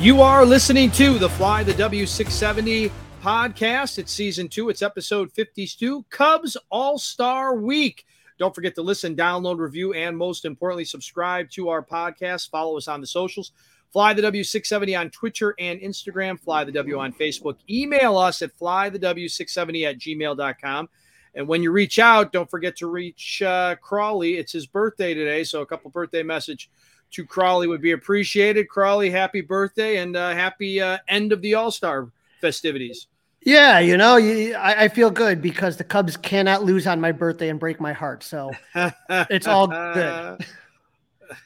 You are listening to the Fly the W670 podcast. It's season two, it's episode 52, Cubs All Star Week. Don't forget to listen, download, review, and most importantly, subscribe to our podcast. Follow us on the socials. Fly the W670 on Twitter and Instagram, Fly the W on Facebook. Email us at flythew670 at gmail.com. And when you reach out, don't forget to reach uh, Crawley. It's his birthday today, so a couple birthday message to Crawley would be appreciated. Crawley, happy birthday and uh, happy uh, end of the All Star festivities. Yeah, you know, you, I, I, feel good because the Cubs cannot lose on my birthday and break my heart. So it's all good.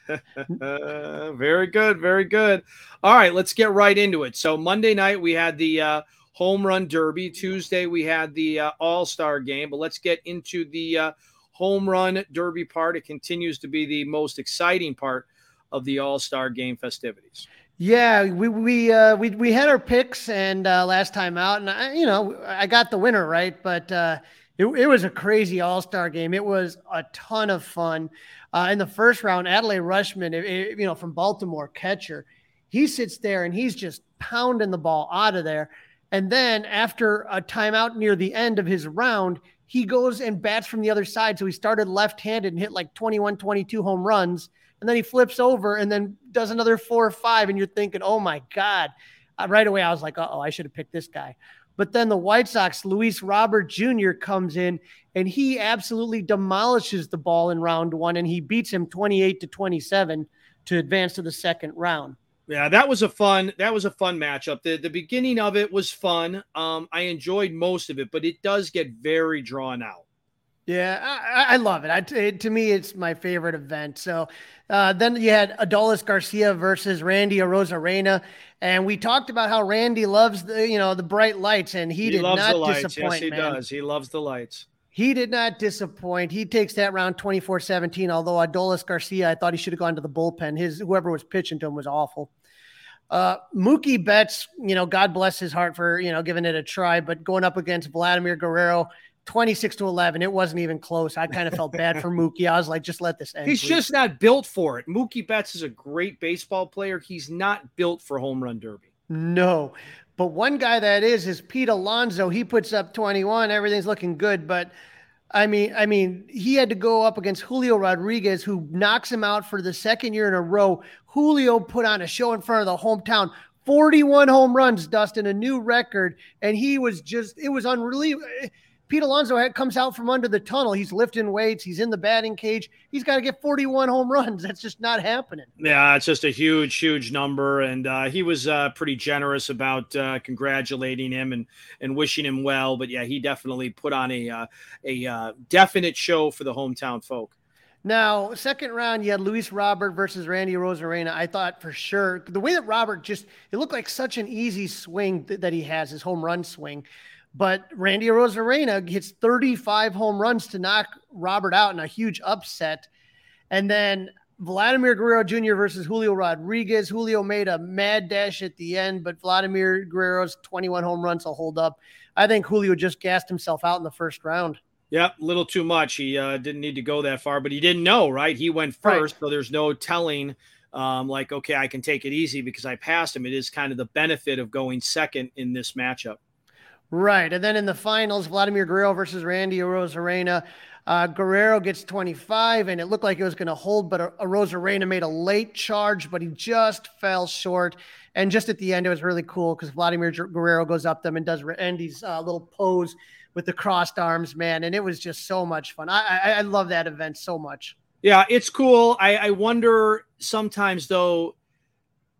very good, very good. All right, let's get right into it. So Monday night we had the uh, home run derby. Tuesday we had the uh, All Star game. But let's get into the uh, home run derby part. It continues to be the most exciting part of the All Star game festivities. Yeah, we we uh, we we had our picks and uh, last time out, and I, you know I got the winner right, but uh, it, it was a crazy All Star game. It was a ton of fun. Uh, in the first round, Adley Rutschman, it, it, you know from Baltimore, catcher, he sits there and he's just pounding the ball out of there. And then after a timeout near the end of his round, he goes and bats from the other side. So he started left handed and hit like 21, 22 home runs and then he flips over and then does another four or five, and you're thinking, oh my God. Uh, right away, I was like, oh, I should have picked this guy. But then the White Sox, Luis Robert Jr. comes in and he absolutely demolishes the ball in round one and he beats him 28 to 27 to advance to the second round. Yeah, that was a fun that was a fun matchup. The the beginning of it was fun. Um, I enjoyed most of it, but it does get very drawn out. Yeah, I, I love it. I, it. To me, it's my favorite event. So uh, then you had Adolis Garcia versus Randy Arozarena, and we talked about how Randy loves the you know the bright lights, and he, he did not disappoint. Yes, he man. does. He loves the lights. He did not disappoint. He takes that round 24-17, although Adolis Garcia, I thought he should have gone to the bullpen. His whoever was pitching to him was awful. Uh, Mookie Betts, you know, God bless his heart for, you know, giving it a try, but going up against Vladimir Guerrero, 26 to 11. It wasn't even close. I kind of felt bad for Mookie. I was like, just let this end. He's please. just not built for it. Mookie Betts is a great baseball player. He's not built for home run derby. No. But one guy that is is Pete Alonso. He puts up 21. Everything's looking good. But I mean, I mean, he had to go up against Julio Rodriguez, who knocks him out for the second year in a row. Julio put on a show in front of the hometown. 41 home runs, Dustin, a new record. And he was just, it was unbelievable. Pete Alonso comes out from under the tunnel. He's lifting weights. He's in the batting cage. He's got to get 41 home runs. That's just not happening. Yeah, it's just a huge, huge number. And uh, he was uh, pretty generous about uh, congratulating him and and wishing him well. But yeah, he definitely put on a uh, a uh, definite show for the hometown folk. Now, second round, you had Luis Robert versus Randy Arozarena. I thought for sure the way that Robert just it looked like such an easy swing th- that he has, his home run swing. But Randy Arozarena hits 35 home runs to knock Robert out in a huge upset. And then Vladimir Guerrero Jr. versus Julio Rodriguez. Julio made a mad dash at the end, but Vladimir Guerrero's 21 home runs will hold up. I think Julio just gassed himself out in the first round. Yep, a little too much. He uh, didn't need to go that far, but he didn't know, right? He went first, right. so there's no telling, um, like, okay, I can take it easy because I passed him. It is kind of the benefit of going second in this matchup. Right. And then in the finals, Vladimir Guerrero versus Randy Arozarena. Uh, Guerrero gets 25, and it looked like it was going to hold, but Arozarena made a late charge, but he just fell short. And just at the end, it was really cool because Vladimir Guerrero goes up them and does Randy's uh, little pose with the crossed arms, man. And it was just so much fun. I, I, I love that event so much. Yeah, it's cool. I, I wonder sometimes, though,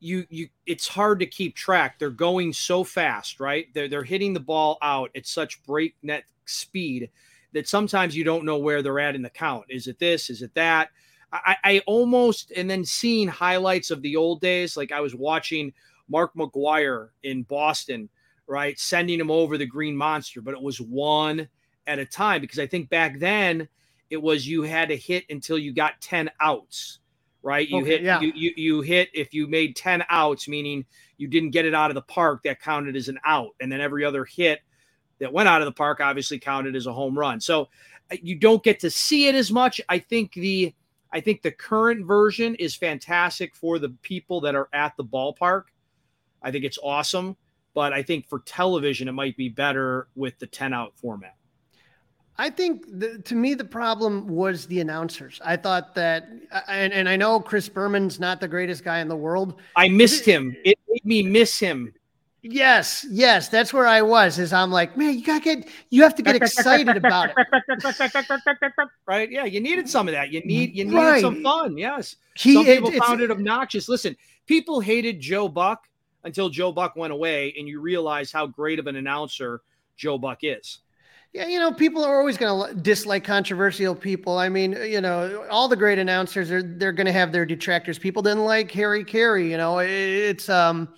you you it's hard to keep track. They're going so fast, right? They're they're hitting the ball out at such breakneck speed that sometimes you don't know where they're at in the count. Is it this? Is it that? I, I almost and then seeing highlights of the old days, like I was watching Mark McGwire in Boston, right, sending him over the Green Monster, but it was one at a time because I think back then it was you had to hit until you got 10 outs right? You okay, hit yeah. you, you you hit if you made 10 outs, meaning you didn't get it out of the park, that counted as an out. And then every other hit that went out of the park obviously counted as a home run. So uh, you don't get to see it as much. I think the I think the current version is fantastic for the people that are at the ballpark. I think it's awesome, but I think for television it might be better with the 10 out format. I think the, to me the problem was the announcers. I thought that, and, and I know Chris Berman's not the greatest guy in the world. I missed him. It made me miss him. Yes, yes, that's where I was. Is I'm like, man, you gotta get, you have to get excited about it, right? Yeah, you needed some of that. You need, you needed right. some fun. Yes, he, some people it, found it obnoxious. Listen, people hated Joe Buck until Joe Buck went away, and you realize how great of an announcer Joe Buck is. Yeah, you know, people are always going to dislike controversial people. I mean, you know, all the great announcers are they're going to have their detractors. People didn't like Harry Caray. You know, it's um,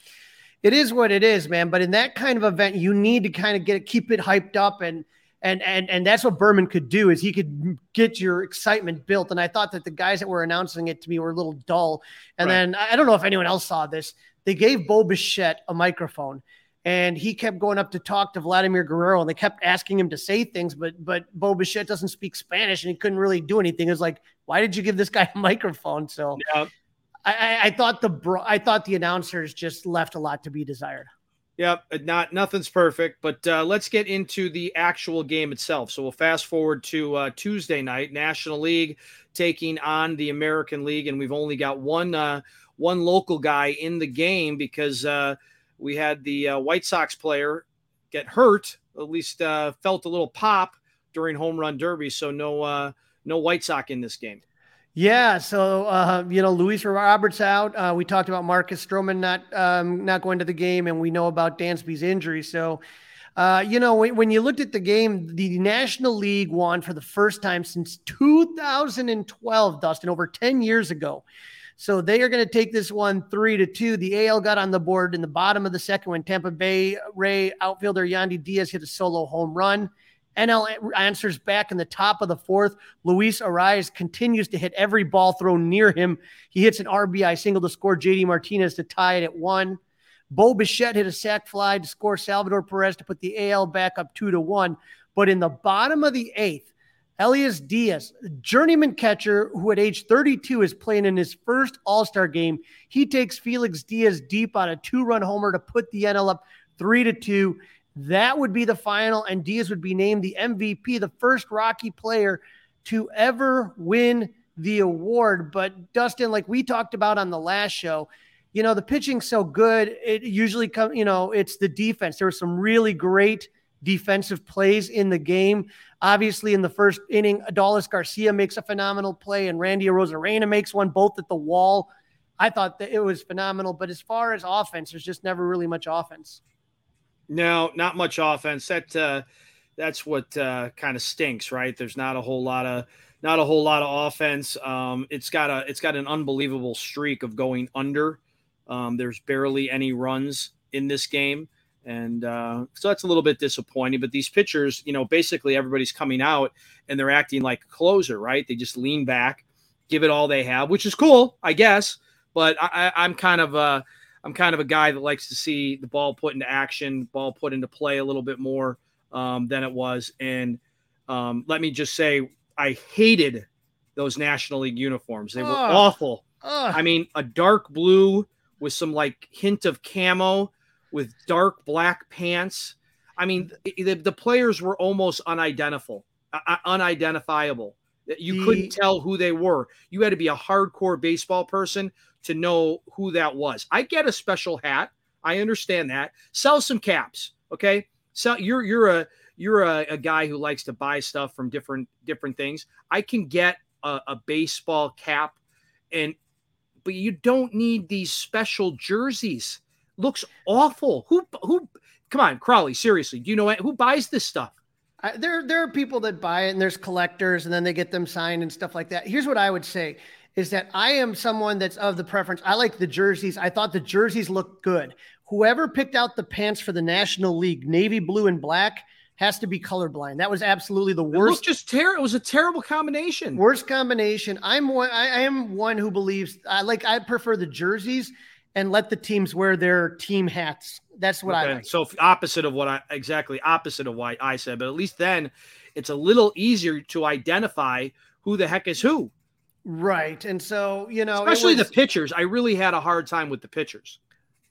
it is what it is, man. But in that kind of event, you need to kind of get keep it hyped up and and and and that's what Berman could do is he could get your excitement built. And I thought that the guys that were announcing it to me were a little dull. And right. then I don't know if anyone else saw this. They gave Bo Bichette a microphone and he kept going up to talk to Vladimir Guerrero, and they kept asking him to say things, but but Bo Bichette doesn't speak Spanish, and he couldn't really do anything. It was like, why did you give this guy a microphone? So yeah. I, I, thought the I thought the announcers just left a lot to be desired. Yep, not nothing's perfect, but uh, let's get into the actual game itself. So we'll fast forward to uh, Tuesday night, National League taking on the American League, and we've only got one uh, one local guy in the game because uh, we had the uh, White Sox player get hurt, at least uh, felt a little pop during home run derby. So no, uh, no White Sox in this game. Yeah, so uh, you know, Luis Roberts out. Uh, we talked about Marcus Stroman not um, not going to the game, and we know about Dansby's injury. So, uh, you know, when, when, you looked at the game, the National League won for the first time since 2012, Dustin, over 10 years ago. So they are going to take this one three to two. The AL got on the board in the bottom of the second when Tampa Bay Ray outfielder Yandy Diaz hit a solo home run. NL answers back in the top of the fourth. Luis Arraez continues to hit every ball thrown near him. He hits an RBI single to score JD Martinez to tie it at one. Bo Bichette hit a sac fly to score Salvador Perez to put the AL back up two to one. But in the bottom of the eighth, Elias Diaz, journeyman catcher who at age 32 is playing in his first All Star game. He takes Felix Diaz deep on a two run homer to put the NL up three to two. that would be the final, and Diaz would be named the MVP, the first Rocky player to ever win the award. But Dustin, like we talked about on the last show, you know, the pitching's so good. It usually comes, you know, it's the defense. There were some really great defensive plays in the game. Obviously, in the first inning, Adolis Garcia makes a phenomenal play, and Randy Arozarena makes one both at the wall. I thought that it was phenomenal. But as far as offense, there's just never really much offense. No, not much offense. That uh, that's what uh, kind of stinks, right? There's not a whole lot of not a whole lot of offense. Um, it's got a it's got an unbelievable streak of going under. Um, there's barely any runs in this game, and uh, so that's a little bit disappointing. But these pitchers, you know, basically everybody's coming out and they're acting like a closer, right? They just lean back, give it all they have, which is cool, I guess. But I, I'm kind of uh, I'm kind of a guy that likes to see the ball put into action, ball put into play a little bit more um, than it was. And um, let me just say, I hated those National League uniforms. They were awful. I mean, a dark blue with some like hint of camo with dark black pants. I mean, the, the players were almost unidentifiable. Uh, unidentifiable. You the, couldn't tell who they were. You had to be a hardcore baseball person to know who that was. I get a special hat. I understand that. Sell some caps, okay? So you're you're a you're a, a guy who likes to buy stuff from different different things. I can get a, a baseball cap, and but you don't need these special jerseys. Looks awful. Who who? Come on, Crawley. Seriously, do you know who buys this stuff? I, there, there are people that buy it, and there's collectors, and then they get them signed and stuff like that. Here's what I would say: is that I am someone that's of the preference. I like the jerseys. I thought the jerseys looked good. Whoever picked out the pants for the National League, navy blue and black, has to be colorblind. That was absolutely the worst. It was just terrible. It was a terrible combination. Worst combination. I'm one. I, I am one who believes. I like. I prefer the jerseys and let the teams wear their team hats. That's what okay. I like. So opposite of what I exactly opposite of what I said, but at least then it's a little easier to identify who the heck is who. Right. And so, you know, especially was, the pitchers, I really had a hard time with the pitchers.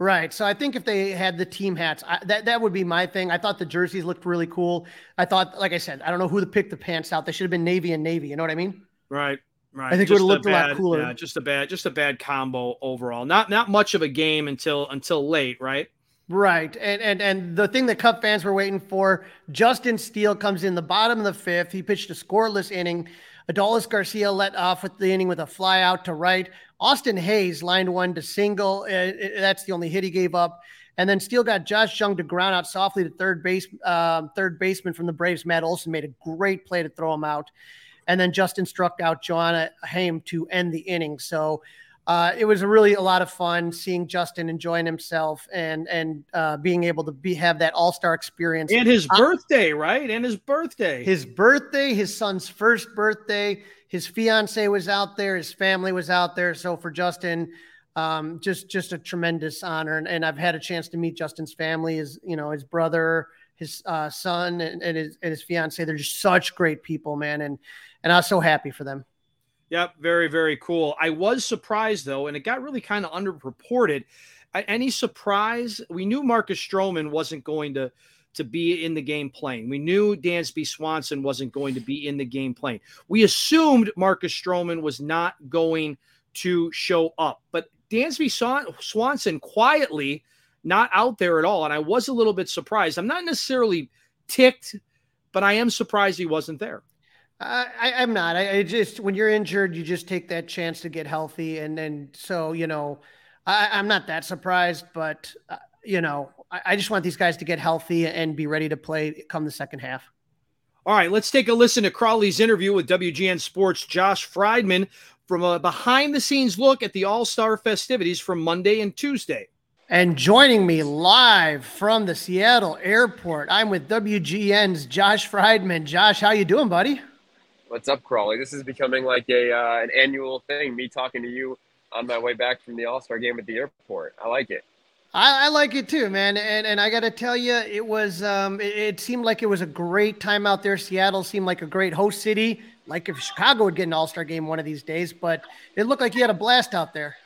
Right. So I think if they had the team hats, I, that that would be my thing. I thought the jerseys looked really cool. I thought, like I said, I don't know who to pick the pants out. They should have been navy and navy. You know what I mean? Right. Right. I think just it would have looked a, bad, a, lot cooler. Yeah, just a bad, just a bad combo overall. Not not much of a game until until late, right? Right. And and and the thing that Cub fans were waiting for, Justin Steele comes in the bottom of the fifth. He pitched a scoreless inning. Adolis Garcia let off with the inning with a fly out to right. Austin Hays lined one to single. Uh, that's the only hit he gave up. And then Steele got Josh Jung to ground out softly to third base. Um, third baseman from the Braves, Matt Olson, made a great play to throw him out. And then Justin struck out Jonah Heim to end the inning. So uh, it was really a lot of fun seeing Justin enjoying himself and and uh, being able to be have that All Star experience. And his uh, birthday, right? And his birthday. His birthday, his son's first birthday. His fiance was out there. His family was out there. So for Justin, um, just just a tremendous honor. And, and, I've had a chance to meet Justin's family. His you know his brother, his uh, son, and, and his and his fiance. They're just such great people, man. And and I was so happy for them. Yep, very, very cool. I was surprised though, and it got really kind of underreported. Any surprise? We knew Marcus Stroman wasn't going to to be in the game playing. We knew Dansby Swanson wasn't going to be in the game playing. We assumed Marcus Stroman was not going to show up, but Dansby Swanson quietly not out there at all, and I was a little bit surprised. I'm not necessarily ticked, but I am surprised he wasn't there. I, I'm not. I, I, just when you're injured, you just take that chance to get healthy, and then so you know, I, am not that surprised, but uh, you know, I, I just want these guys to get healthy and be ready to play come the second half. All right, let's take a listen to Crawley's interview with WGN Sports Josh Frydman from a behind the scenes look at the All Star festivities from Monday and Tuesday. And joining me live from the Seattle airport, I'm with WGN's Josh Frydman. Josh, how you doing, buddy? What's up, Crawley? This is becoming like a uh, an annual thing. Me talking to you on my way back from the All Star game at the airport. I like it. I, I, like it too, man. And and I got to tell you, it was um, it, it, seemed like it was a great time out there. Seattle seemed like a great host city. Like if Chicago would get an All Star game one of these days, but it looked like you had a blast out there.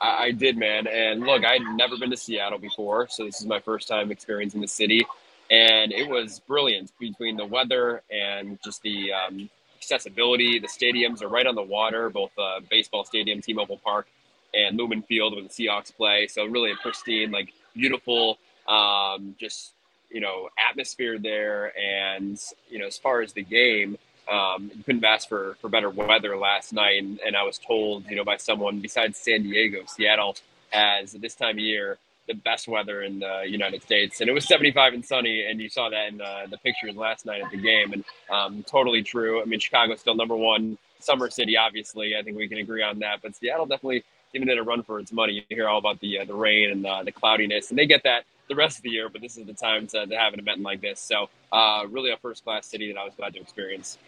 I, I did, man. And look, I had never been to Seattle before, so this is my first time experiencing the city, and it was brilliant between the weather and just the um, accessibility. The stadiums are right on the water, both uh, baseball stadium, T-Mobile Park, and Lumen Field, where the Seahawks play. So really a pristine, like beautiful, um, just you know atmosphere there. And you know, as far as the game, um, you couldn't ask for, for better weather last night. And, and I was told, you know, by someone besides San Diego, Seattle has this time of year the best weather in the United States. And it was 75 and sunny, and you saw that in the, the pictures last night at the game. And um, totally true. I mean, Chicago's still number one summer city, obviously. I think we can agree on that. But Seattle definitely giving it a run for its money. You hear all about the uh, the rain and the, the cloudiness, and they get that the rest of the year. But this is the time to, to have an event like this. So, uh, really a first class city that I was glad to experience.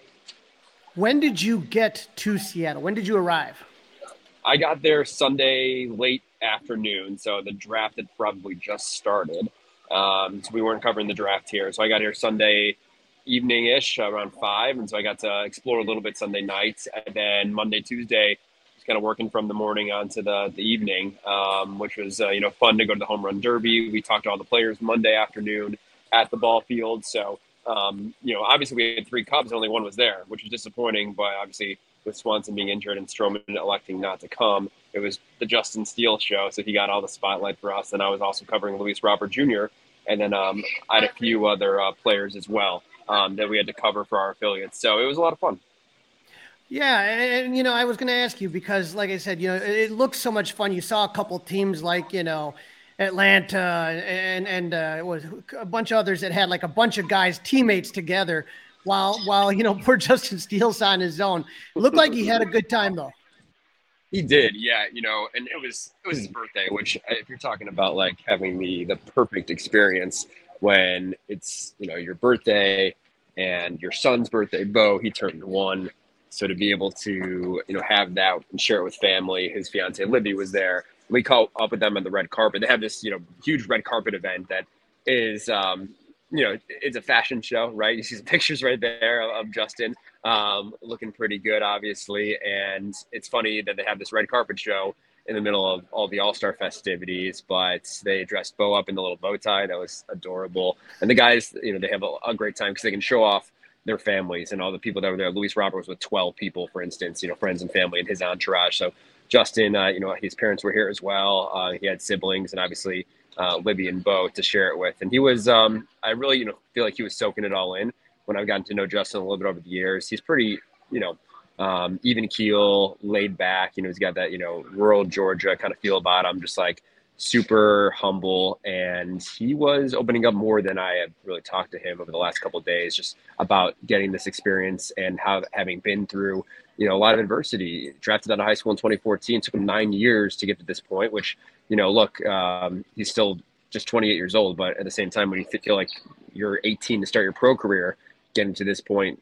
When did you get to Seattle? When did you arrive? I got there Sunday late afternoon, so the draft had probably just started. Um, so we weren't covering the draft here. So I got here Sunday evening ish around five, and so I got to explore a little bit Sunday night, and then Monday, Tuesday, just kind of working from the morning onto the the evening, um, which was uh, you know fun to go to the home run derby. We talked to all the players Monday afternoon at the ball field, so um, you know, obviously we had three Cubs, and only one was there, which was disappointing. But obviously, with Swanson being injured and Stroman electing not to come, it was the Justin Steele show, so he got all the spotlight for us. And I was also covering Luis Robert Jr. And then um, I had a few other uh, players as well um, that we had to cover for our affiliates. So it was a lot of fun. Yeah, and, you know, I was going to ask you because, like I said, you know, it, looks so much fun. You saw a couple teams like you know Atlanta and and uh, it was a bunch of others that had like a bunch of guys teammates together while while you know poor Justin Steele's on his own. It looked like he had a good time though. He did, yeah. You know, and it was it was his birthday, which uh, if you're talking about like having the the perfect experience when it's you know your birthday and your son's birthday, Bo, he turned one. So to be able to you know have that and share it with family, his fiance Libby was there we caught up with them on the red carpet. They have this, you know, huge red carpet event that is, um, you know, it's a fashion show, right? You see some pictures right there of, of Justin um, looking pretty good, obviously. And it's funny that they have this red carpet show in the middle of all the All Star festivities, but they dressed Bo up in the little bow tie. That was adorable. And the guys, you know, they have a, a great time because they can show off their families and all the people that were there. Luis Robert was with 12 people, for instance, you know, friends and family and his entourage. So Justin, uh, you know, his parents were here as well. Uh, he had siblings, and obviously uh, Libby and Bo to share it with. And he was, um, I really, you know, feel like he was soaking it all in. When I've gotten to know Justin a little bit over the years, he's pretty, you know, um, even keel, laid back. You know, he's got that, you know, rural Georgia kind of feel about him, just like super humble. And he was opening up more than I have really talked to him over the last couple days, just about getting this experience and how having been through you know, a lot of adversity. Drafted out of high school in 2014, took him nine years to get to this point. Which, you know, look, um, he's still just 28 years old, but at the same time, when you feel like you're 18 to start your pro career, getting to this point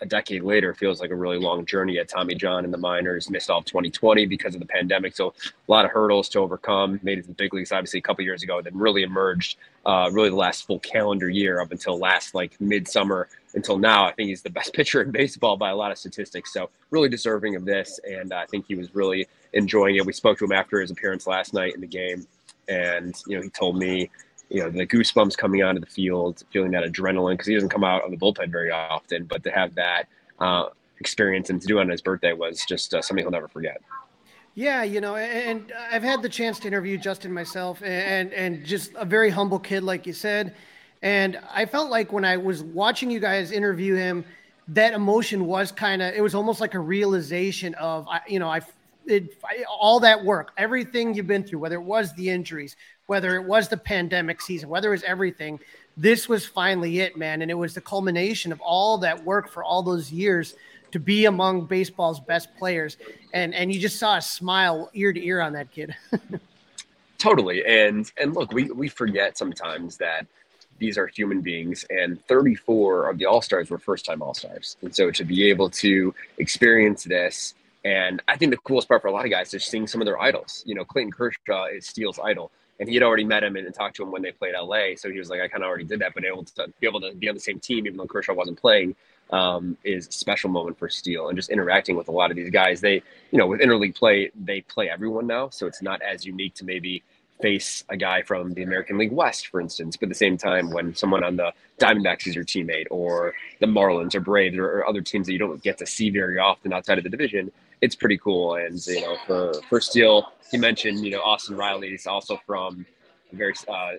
a decade later feels like a really long journey at Tommy John in the minors. Missed all of 2020 because of the pandemic, so a lot of hurdles to overcome. Made it to the big leagues obviously a couple years ago, then really emerged. Uh, really, the last full calendar year up until last like midsummer until now. I think he's the best pitcher in baseball by a lot of statistics. So really deserving of this, and I think he was really enjoying it. We spoke to him after his appearance last night in the game, and you know he told me you know the goosebumps coming onto the field, feeling that adrenaline because he doesn't come out on the bullpen very often. But to have that uh, experience and to do it on his birthday was just uh, something he'll never forget. Yeah, you know, and I've had the chance to interview Justin myself, and and just a very humble kid, like you said. And I felt like when I was watching you guys interview him, that emotion was kind of it was almost like a realization of you know I it, all that work, everything you've been through, whether it was the injuries, whether it was the pandemic season, whether it was everything, this was finally it, man. And it was the culmination of all that work for all those years to be among baseball's best players. And and you just saw a smile ear to ear on that kid. totally. And and look, we we forget sometimes that these are human beings and 34 of the all-stars were first-time all-stars and so to be able to experience this and i think the coolest part for a lot of guys is seeing some of their idols you know clayton kershaw is steele's idol and he had already met him and, and, talked to him when they played LA. So he was like, I kind of already did that, but able to be able to be on the same team, even though Kershaw wasn't playing, um, is a special moment for Steele and just interacting with a lot of these guys. They, you know, with interleague play, they play everyone now, so it's not as unique to maybe face a guy from the American League West, for instance. But at the same time, when someone on the Diamondbacks is your teammate, or the Marlins or Braves or, or, other teams that you don't get to see very often outside of the division, it's pretty cool. And you know, for for Steele, he mentioned you know Austin Riley is also from a very uh,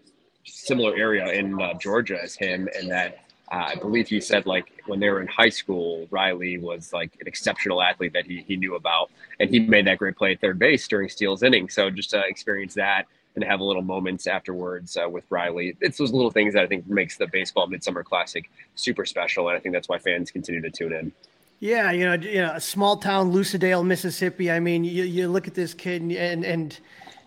similar area in uh, Georgia as him, and that uh, I believe he said like when they were in high school, Riley was like an exceptional athlete that he, he knew about, and he made that great play at third base during Steele's inning. So just to experience that and have a little moments afterwards uh, with Riley, it's those little things that I think makes the baseball Midsummer Classic super special, and I think that's why fans continue to tune in. Yeah, you know, you know, a small town, Lucedale, Mississippi. I mean, you, you look at this kid and and, and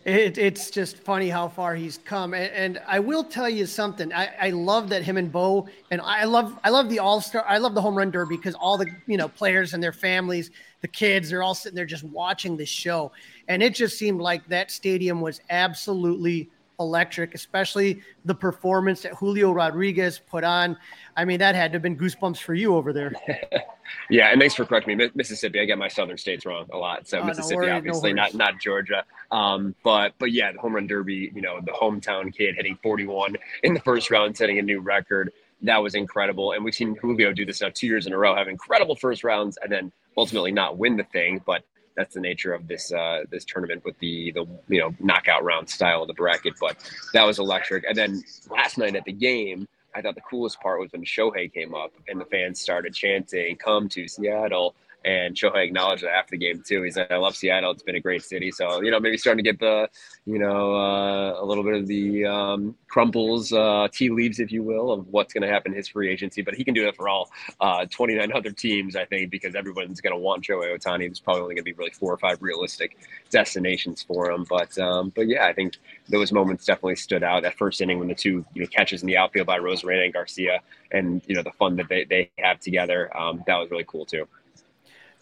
it, it's just funny how far he's come. And, and I will tell you something. I, I, love that him and Bo, and I love I love the All Star. I love the home run derby because all the you know players and their families, the kids, they're all sitting there just watching this show, and it just seemed like that stadium was absolutely electric, especially the performance that Julio Rodriguez put on. I mean, that had to have been goosebumps for you over there. yeah, and thanks for correcting me. Mississippi, I get my southern states wrong a lot. So oh, Mississippi, no worries, obviously, no not not Georgia. Um, but but yeah, the home run derby, you know, the hometown kid hitting 41 in the first round, setting a new record. That was incredible. And we've seen Julio do this now two years in a row, have incredible first rounds and then ultimately not win the thing. But that's the nature of this uh, this tournament with the the you know knockout round style of the bracket. But that was electric. And then last night at the game, I thought the coolest part was when Shohei came up and the fans started chanting, "Come to Seattle." And Shohei acknowledged that after the game too. He said, "I love Seattle. It's been a great city." So you know, maybe starting to get the, you know, uh, a little bit of the um, crumples, uh, tea leaves, if you will, of what's going to happen in his free agency. But he can do that for all uh, 29 other teams, I think, because everyone's going to want Shohei Ohtani. There's probably only going to be really four or five realistic destinations for him. But um, but yeah, I think those moments definitely stood out. That first inning when the two you know catches in the outfield by Arozarena and Garcia, and you know the fun that they, they have together, um, that was really cool too.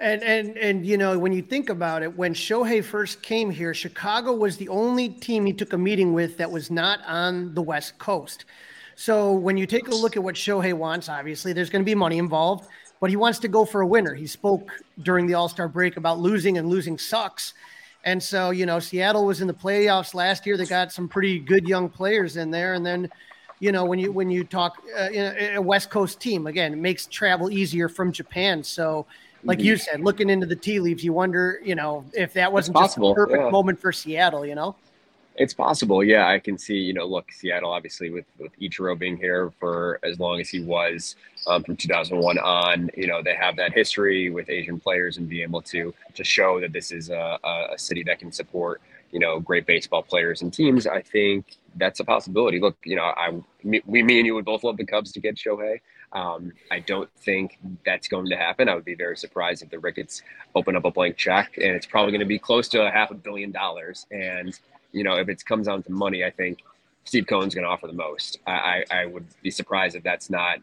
And and and you know when you think about it, when Shohei first came here, Chicago was the only team he took a meeting with that was not on the West Coast. So when you take a look at what Shohei wants, obviously there's going to be money involved, but he wants to go for a winner. He spoke during the All Star break about losing and losing sucks. And so, you know, Seattle was in the playoffs last year. They got some pretty good young players in there. And then, you know, when you when you talk uh, a West Coast team again, it makes travel easier from Japan. So like mm-hmm. you said, looking into the tea leaves, you wonder, you know, if that wasn't just a perfect yeah. moment for Seattle, you know? It's possible. Yeah, I can see, you know, look, Seattle, obviously, with, with Ichiro being here for as long as he was um, from 2001 on, you know, they have that history with Asian players and being able to, to show that this is a, a city that can support, you know, great baseball players and teams. I think that's a possibility. Look, you know, I, me, me and you would both love the Cubs to get Shohei. Um, I don't think that's going to happen. I would be very surprised if the Ricketts open up a blank check, and it's probably going to be close to a half a billion dollars. And you know, if it comes down to money, I think Steve Cohen's going to offer the most. I, I, I would be surprised if that's not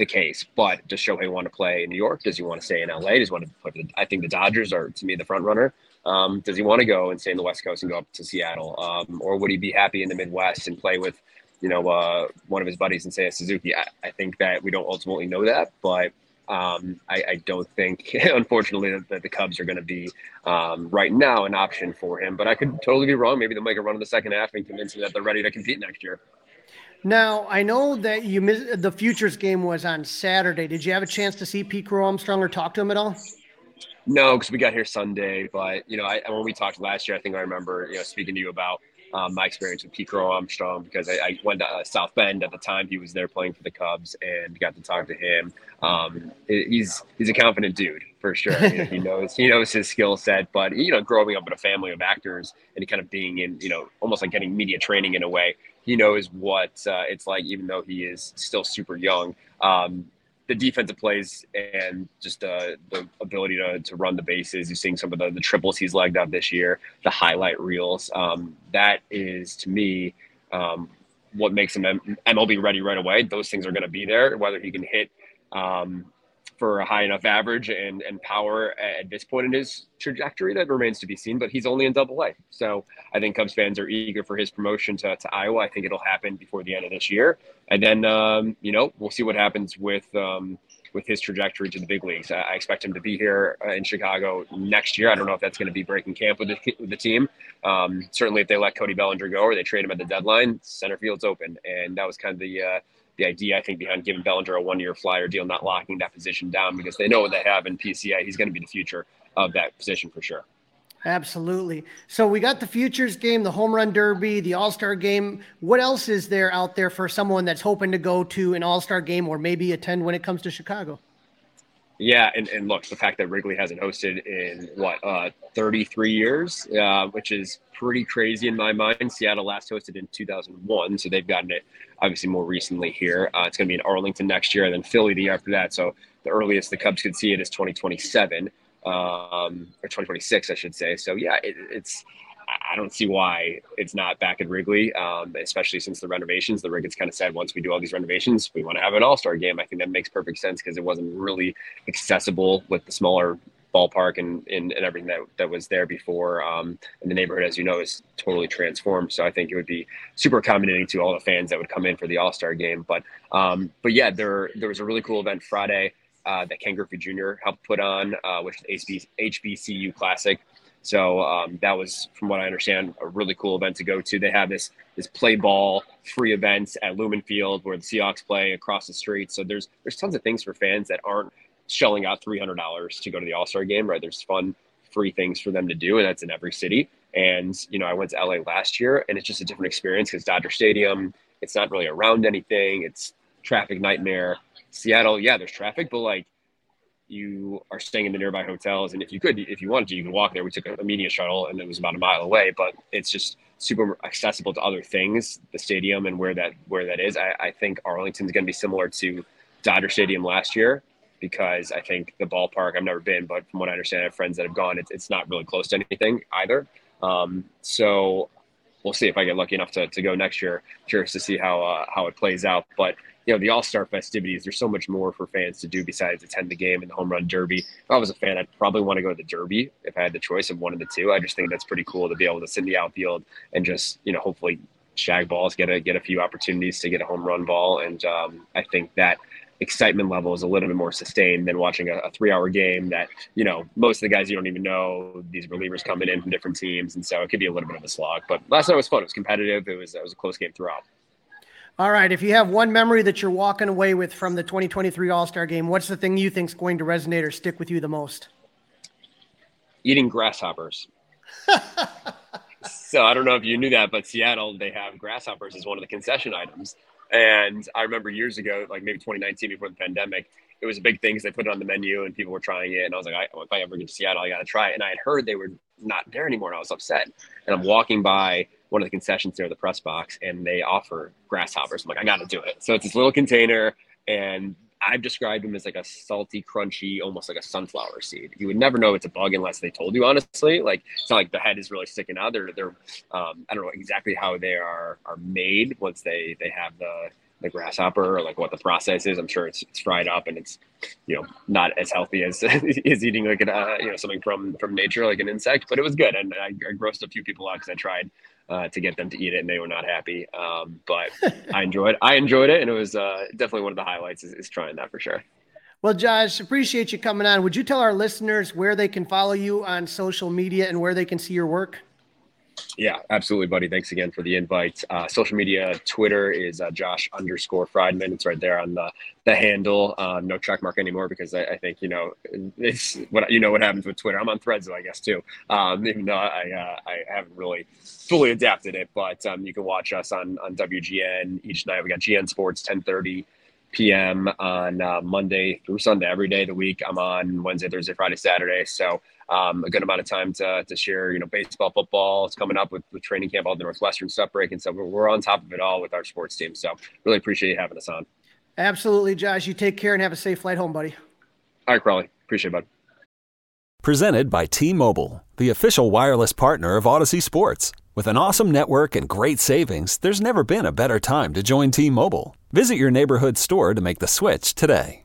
the case. But does Shohei want to play in New York? Does he want to stay in LA? Does he want to play? The, I think the Dodgers are to me the front runner. Um, does he want to go and stay in the West Coast and go up to Seattle, um, or would he be happy in the Midwest and play with you know, uh, one of his buddies and Seiya Suzuki. I, I, think that we don't ultimately know that, but um, I, I, don't think, unfortunately, that, that, the Cubs are going to be um, right now an option for him. But I could totally be wrong. Maybe they'll make a run in the second half and convince him that they're ready to compete next year. Now I know that you missed the futures game was on Saturday. Did you have a chance to see Pete Crow Armstrong or talk to him at all? No, because we got here Sunday. But you know, I, when we talked last year, I think I remember you know speaking to you about um, my experience with Pete Crow Armstrong because I, I went to uh, South Bend at the time he was there playing for the Cubs and got to talk to him. Um, he's he's a confident dude for sure. You know, he knows he knows his skill set, but you know, growing up in a family of actors and kind of being in you know almost like getting media training in a way, he knows what uh, it's like, even though he is still super young. Um, the defensive plays and just uh, the ability to, to run the bases. You're seeing some of the, the triples he's legged out this year, the highlight reels. Um, that is, to me, um, what makes him MLB ready right away. Those things are going to be there, whether he can hit um, for a high enough average and, and power at this point in his trajectory that remains to be seen, but he's only in double A. So I think Cubs fans are eager for his promotion to, to Iowa. I think it'll happen before the end of this year. And then, um, you know, we'll see what happens with, um, with his trajectory to the big leagues. I, expect him to be here uh, in Chicago next year. I don't know if that's going to be breaking camp with the, with the team. Um, certainly, if they let Cody Bellinger go or they trade him at the deadline, center field's open, and that was kind of the uh, the idea I think behind giving Bellinger a one year flyer deal, not locking that position down because they know what they have in PCA. He's going to be the future of that position for sure. Absolutely. So we got the futures game, the home run derby, the all star game. What else is there out there for someone that's hoping to go to an all star game or maybe attend when it comes to Chicago? Yeah, and, and look, the fact that Wrigley hasn't hosted in what uh, 33 years, uh, which is pretty crazy in my mind. Seattle last hosted in 2001, so they've gotten it obviously more recently here. Uh, it's going to be in Arlington next year, and then Philly the year after that. So the earliest the Cubs could see it is 2027 um, or 2026, I should say. So yeah, it, it's I don't see why it's not back at Wrigley, um, especially since the renovations. The Ricketts kind of said once we do all these renovations, we want to have an All Star game. I think that makes perfect sense because it wasn't really accessible with the smaller ballpark and, and, and everything that, that was there before. Um, and the neighborhood, as you know, is totally transformed. So I think it would be super accommodating to all the fans that would come in for the All Star game. But um, but yeah, there there was a really cool event Friday uh, that Ken Griffey Jr. helped put on, uh, which is HB, HBCU Classic. So um, that was, from what I understand, a really cool event to go to. They have this this play ball free event at Lumen Field where the Seahawks play across the street. So there's there's tons of things for fans that aren't shelling out three hundred dollars to go to the All Star game. Right? There's fun free things for them to do, and that's in every city. And you know, I went to LA last year, and it's just a different experience because Dodger Stadium. It's not really around anything. It's traffic nightmare. Seattle, yeah, there's traffic, but like you are staying in the nearby hotels, and if you could, if you wanted to, you can walk there. We took a media shuttle, and it was about a mile away, but it's just super accessible to other things. The stadium and where that where that is, I, I think Arlington's going to be similar to Dodger Stadium last year because I think the ballpark. I've never been, but from what I understand, I have friends that have gone. It's, it's not really close to anything either. Um, so we'll see if I get lucky enough to, to go next year. Curious to see how uh, how it plays out, but you know the All Star festivities. There's so much more for fans to do besides attend the game and the home run derby. If I was a fan, I'd probably want to go to the derby if I had the choice of one of the two. I just think that's pretty cool to be able to sit in the outfield and just you know hopefully shag balls, get a get a few opportunities to get a home run ball, and um, I think that excitement level is a little bit more sustained than watching a, a, three hour game that, you know, most of the guys you don't even know, these relievers coming in from different teams. And so it could be a little bit of a slog. But last night was fun. It was competitive. It was, it was a close game throughout. All right. If you have one memory that you're walking away with from the 2023 All Star game, what's the thing you think is going to resonate or stick with you the most? Eating grasshoppers. so I don't know if you knew that, but Seattle, they have grasshoppers as one of the concession items. And I remember years ago, like maybe 2019 before the pandemic, it was a big thing because they put it on the menu and people were trying it. And I was like, I, if I ever get to Seattle, I got to try it. And I had heard they were not there anymore. And I was upset. And I'm walking by one of the concessions there, the press box, and they offer grasshoppers. I'm like, I got to do it. So it's this little container, and I've described them as like a salty, crunchy, almost like a sunflower seed. You would never know it's a bug unless they told you. Honestly, like it's not like the head is really sticking out. They're they're um, I don't know exactly how they are are made once they they have the the grasshopper or like what the process is. I'm sure it's, it's fried up and it's, you know, not as healthy as is eating like a, uh, you know, something from, from nature, like an insect, but it was good. And I, I grossed a few people out cause I tried uh, to get them to eat it and they were not happy. Um, but I enjoyed, I enjoyed it. And it was uh, definitely one of the highlights is, is trying that for sure. Well, Josh, appreciate you coming on. Would you tell our listeners where they can follow you on social media and where they can see your work? Yeah, absolutely, buddy. Thanks again for the invite. Uh, social media, Twitter is uh, Josh underscore Frydman. It's right there on the the handle. Uh, no check mark anymore because I, I, think you know it's what you know what happens with Twitter. I'm on Threads though, I guess too. Um, even though I uh, I haven't really fully adapted it, but um, you can watch us on on WGN each night. We got GN Sports 1030 p.m. on uh, Monday through Sunday every day of the week. I'm on Wednesday, Thursday, Friday, Saturday. So um, a good amount of time to, to share, you know, baseball, football. It's coming up with, with training camp, all the Northwestern stuff breaking. So we're, we're on top of it all with our sports team. So really appreciate you having us on. Absolutely, Josh. You take care and have a safe flight home, buddy. All right, Crawly. Appreciate it, bud. Presented by T Mobile, the official wireless partner of Audacy Sports. With an awesome network and great savings, there's never been a better time to join T Mobile. Visit your neighborhood store to make the switch today.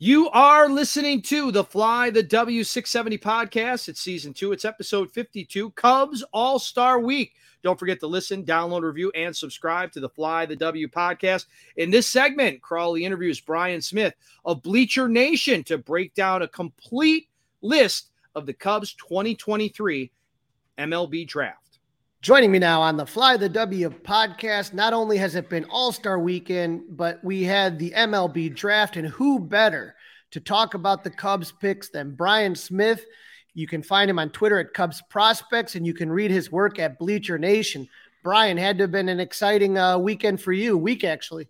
You are listening to the Fly the W670 podcast. It's season two, it's episode 52, Cubs All Star Week. Don't forget to listen, download, review, and subscribe to the Fly the W podcast. In this segment, Crawly interviews Bryan Smith of Bleacher Nation to break down a complete list of the Cubs 2023 MLB draft. Joining me now on the Fly the W podcast, not only has it been All Star weekend, but we had the MLB draft, and who better to talk about the Cubs picks than Bryan Smith? You can find him on Twitter at Cubs Prospects, and you can read his work at Bleacher Nation. Bryan, had to have been an exciting uh, weekend for you, week actually.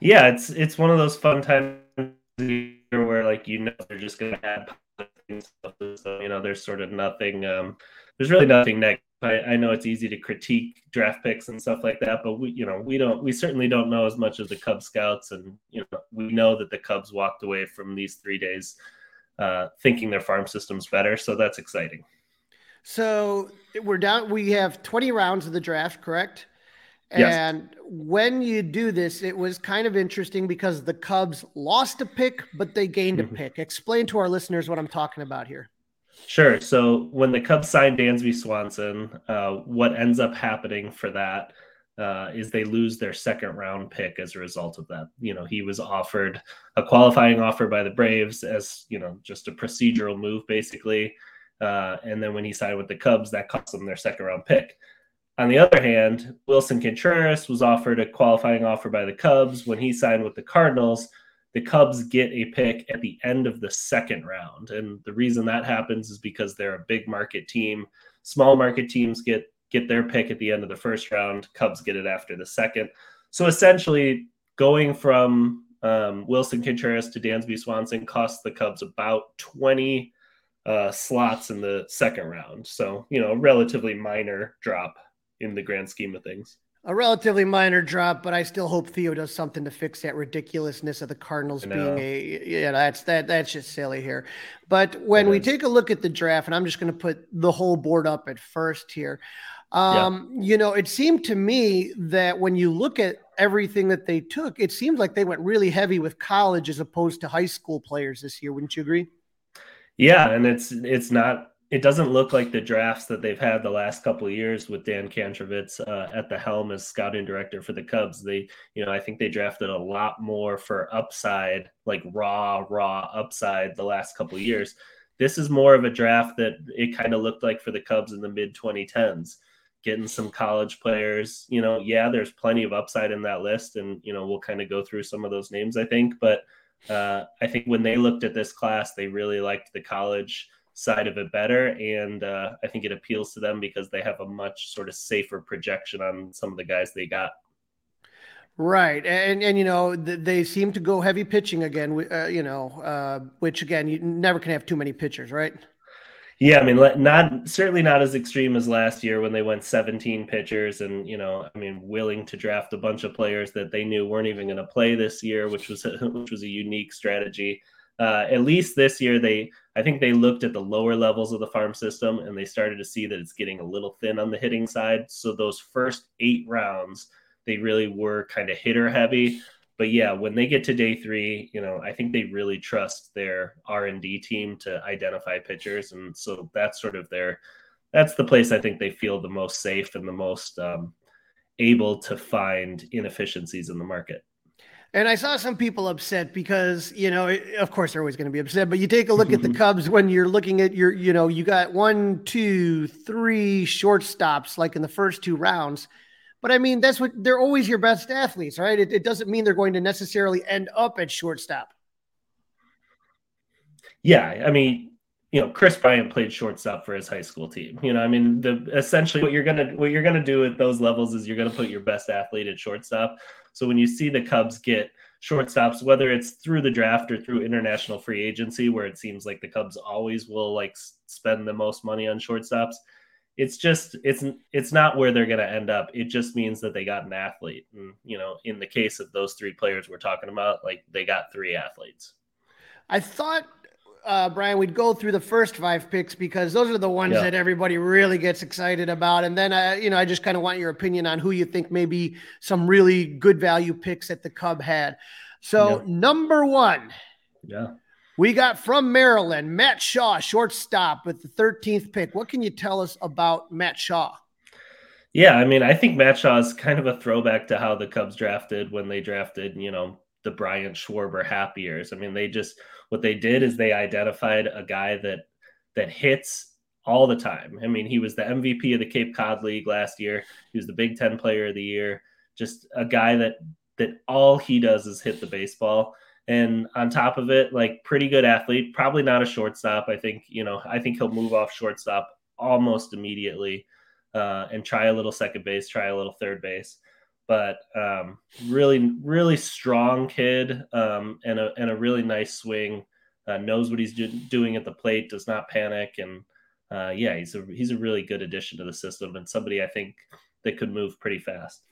Yeah, it's it's one of those fun times where like you know they're just going to add stuff. So, you know, there's sort of nothing. Um, there's really nothing negative. I, I, know it's easy to critique draft picks and stuff like that, but we, you know, we don't, we certainly don't know as much as the Cub Scouts, and you know, we know that the Cubs walked away from these three days uh, thinking their farm system's better. So that's exciting. So we're down. We have 20 rounds of the draft, correct? Yes. And when you do this, it was kind of interesting because the Cubs lost a pick, but they gained a mm-hmm. pick. Explain to our listeners what I'm talking about here. Sure. So when the Cubs signed Dansby Swanson, uh, what ends up happening for that uh, is they lose their second round pick as a result of that. You know, he was offered a qualifying offer by the Braves as, you know, just a procedural move, basically. Uh, and then when he signed with the Cubs, that cost them their second round pick. On the other hand, Willson Contreras was offered a qualifying offer by the Cubs. When he signed with the Cardinals, the Cubs get a pick at the end of the second round. And the reason that happens is because they're a big market team. Small market teams get get their pick at the end of the first round. Cubs get it after the second. So essentially, going from um, Willson Contreras to Dansby Swanson cost the Cubs about 20 uh, slots in the second round. So, you know, relatively minor drop in the grand scheme of things. A relatively minor drop, but I still hope Theo does something to fix that ridiculousness of the Cardinals being a yeah, that's that that's just silly here. But when we take a look at the draft, and I'm just going to put the whole board up at first here. Um, yeah. You know, it seemed to me that when you look at everything that they took, it seems like they went really heavy with college as opposed to high school players this year. Wouldn't you agree? Yeah, and it's it's not. It doesn't look like the drafts that they've had the last couple of years with Dan Kantrovitz uh, at the helm as scouting director for the Cubs. They, you know, I think they drafted a lot more for upside, like raw, raw upside, the last couple of years. This is more of a draft that it kind of looked like for the Cubs in the mid 2010s getting some college players. You know, yeah, there's plenty of upside in that list, and you know we'll kind of go through some of those names. I think, but uh, I think when they looked at this class, they really liked the college side of it better, and uh, I think it appeals to them because they have a much sort of safer projection on some of the guys they got. Right, and and you know they seem to go heavy pitching again. Uh, you know, uh, which again you never can have too many pitchers, right? Yeah, I mean, not certainly not as extreme as last year when they went 17 pitchers and you know, I mean, willing to draft a bunch of players that they knew weren't even going to play this year, which was a, which was a unique strategy. Uh, at least this year, they I think they looked at the lower levels of the farm system and they started to see that it's getting a little thin on the hitting side. So those first eight rounds, they really were kind of hitter heavy but yeah, when they get to day three, you know, I think they really trust their R and D team to identify pitchers, and so that's sort of their that's the place I think they feel the most safe and the most um, able to find inefficiencies in the market. And I saw some people upset because, you know, of course they're always going to be upset, but you take a look at the Cubs when you're looking at your, you know, you got one, two, three shortstops like in the first two rounds. But I mean, that's what they're always your best athletes, right? It, it doesn't mean they're going to necessarily end up at shortstop. Yeah. I mean, you know, Kris Bryant played shortstop for his high school team. You know, I mean, the essentially what you're gonna what you're gonna do at those levels is you're gonna put your best athlete at shortstop. So when you see the Cubs get shortstops, whether it's through the draft or through international free agency, where it seems like the Cubs always will like spend the most money on shortstops, it's just it's it's not where they're to end up. It just means that they got an athlete, and you know, in the case of those three players we're talking about, like they got three athletes. I thought uh, Bryan, we'd go through the first five picks because those are the ones yeah. that everybody really gets excited about. And then, uh, you know, I just kind of want your opinion on who you think maybe some really good value picks that the Cub had. So, number one, yeah, we got from Maryland, Matt Shaw, shortstop with the 13th pick. What can you tell us about Matt Shaw? Yeah, I mean, I think Matt Shaw is kind of a throwback to how the Cubs drafted when they drafted, you know, the Bryant Schwarber happy years. I mean, they just what they did is they identified a guy that that hits all the time. I mean, he was the MVP of the Cape Cod League last year. He was the Big Ten Player of the Year. Just a guy that that all he does is hit the baseball. And on top of it, like pretty good athlete, probably not a shortstop. I think you know, I think he'll move off shortstop almost immediately uh, and try a little second base, try a little third base but um, really, really strong kid um, and a and a really nice swing. Uh, knows what he's do- doing at the plate. Does not panic, and uh, yeah, he's a he's a really good addition to the system and somebody I think that could move pretty fast.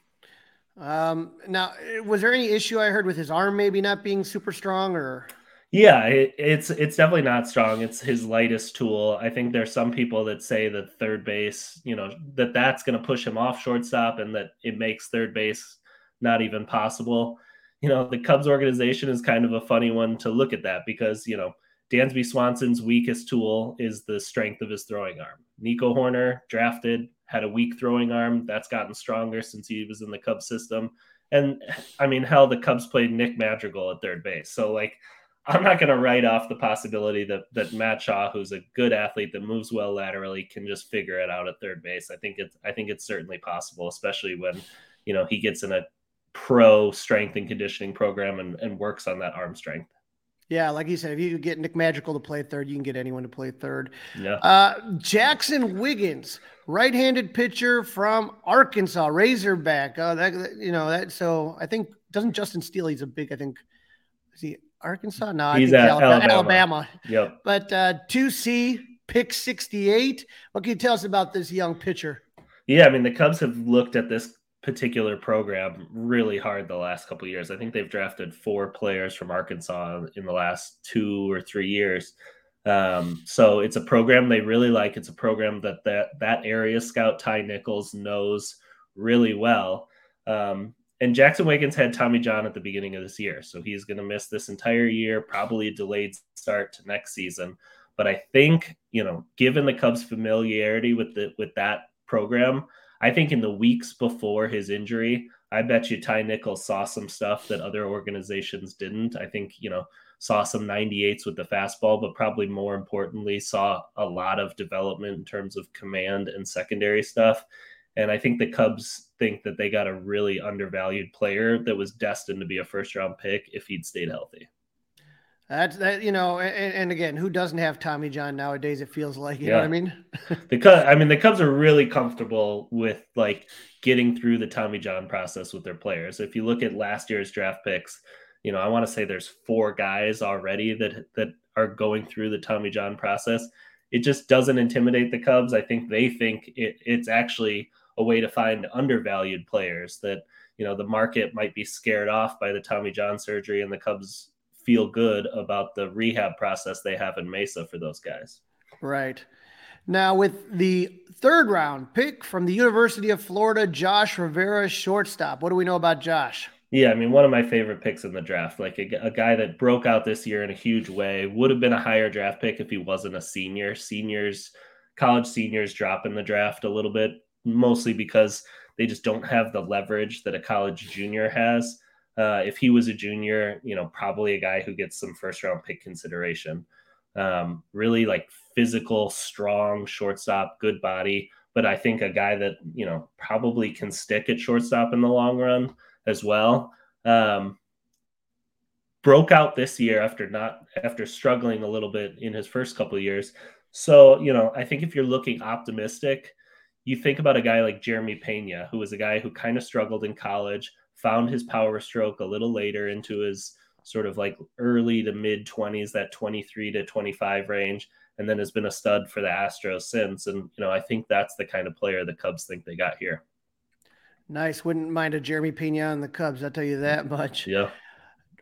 Um, now, was there any issue I heard with his arm maybe not being super strong, or yeah, it, it's it's definitely not strong. It's his lightest tool. I think there's some people that say that third base, you know, that that's going to push him off shortstop, and that it makes third base not even possible. You know, the Cubs organization is kind of a funny one to look at that because you know Dansby Swanson's weakest tool is the strength of his throwing arm. Nico Hoerner, drafted had a weak throwing arm that's gotten stronger since he was in the Cubs system, and I mean, hell, the Cubs played Nick Madrigal at third base, so like I'm not going to write off the possibility that that Matt Shaw, who's a good athlete that moves well laterally, can just figure it out at third base. I think it's I think it's certainly possible, especially when you know he gets in a pro strength and conditioning program and, and works on that arm strength. Yeah, like you said, if you get Nick Magical to play third, you can get anyone to play third. Yeah. Uh, Jaxon Wiggins, right-handed pitcher from Arkansas, Razorback. Uh, that you know that. So I think doesn't Justin Steele? He's a big. I think is he Arkansas? No, he's at Alabama. Alabama. Yep. But uh, 2C, pick 68. What can you tell us about this young pitcher? Yeah, I mean, the Cubs have looked at this particular program really hard the last couple years. I think they've drafted four players from Arkansas in the last two or three years. Um, so it's a program they really like. It's a program that that, that area scout Ty Nichols knows really well. Um, and Jaxon Wiggins had Tommy John at the beginning of this year, so he's going to miss this entire year, probably a delayed start to next season. But I think you know, given the Cubs' familiarity with the with that program, I think in the weeks before his injury, I bet you Ty Nichols saw some stuff that other organizations didn't. I think you know saw some 98s with the fastball, but probably more importantly, saw a lot of development in terms of command and secondary stuff. And I think the Cubs think that they got a really undervalued player that was destined to be a first round pick if he'd stayed healthy. That's that, you know, and, and, again, who doesn't have Tommy John nowadays? It feels like, you yeah. know what I mean? the Cubs, I mean, the Cubs are really comfortable with like getting through the Tommy John process with their players. If you look at last year's draft picks, you know, I want to say there's four guys already that that are going through the Tommy John process. It just doesn't intimidate the Cubs. I think they think it, it's actually a way to find undervalued players that you know the market might be scared off by the Tommy John surgery, and the Cubs feel good about the rehab process they have in Mesa for those guys. Right. Now, with the third round pick from the University of Florida, Josh Rivera, shortstop. What do we know about Josh? Yeah, I mean, one of my favorite picks in the draft, like a, a, guy that broke out this year in a huge way, would have been a higher draft pick if he wasn't a senior. Seniors, college seniors drop in the draft a little bit mostly because they just don't have the leverage that a college junior has. Uh, if he was a junior, you know, probably a guy who gets some first round pick consideration. Um, really like physical, strong shortstop, good body. But I think a guy that, you know, probably can stick at shortstop in the long run as well. Um, broke out this year after not after struggling a little bit in his first couple years. So, you know, I think if you're looking optimistic, you think about a guy like Jeremy Pena, who was a guy who kind of struggled in college, found his power stroke a little later into his sort of like early to mid 20s, that 23 to 25 range, and then has been a stud for the Astros since. And, you know, I think that's the kind of player the Cubs think they got here. Nice. Wouldn't mind a Jeremy Pena on the Cubs. I'll tell you that much. Yeah.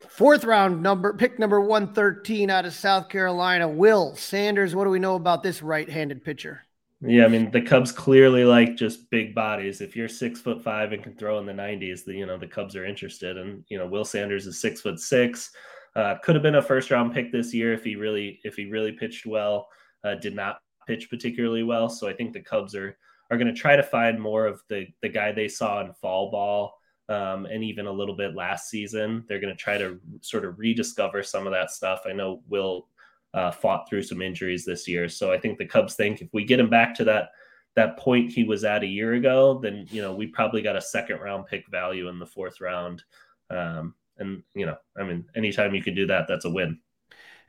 Fourth round number, pick number 113 out of South Carolina, Will Sanders. What do we know about this right handed pitcher? Yeah, I mean the Cubs clearly like just big bodies. If you're six foot five and can throw in the 90s, the you know the Cubs are interested. And you know Will Sanders is six foot six. Uh, could have been a first round pick this year if he really if he really pitched well. Uh, did not pitch particularly well, so I think the Cubs are are going to try to find more of the the guy they saw in fall ball um, and even a little bit last season. They're going to try to sort of rediscover some of that stuff. I know Will uh, fought through some injuries this year. So I think the Cubs think if we get him back to that that point he was at a year ago, then you know we probably got a second round pick value in the fourth round. Um, and you know, I mean, anytime you can do that, that's a win.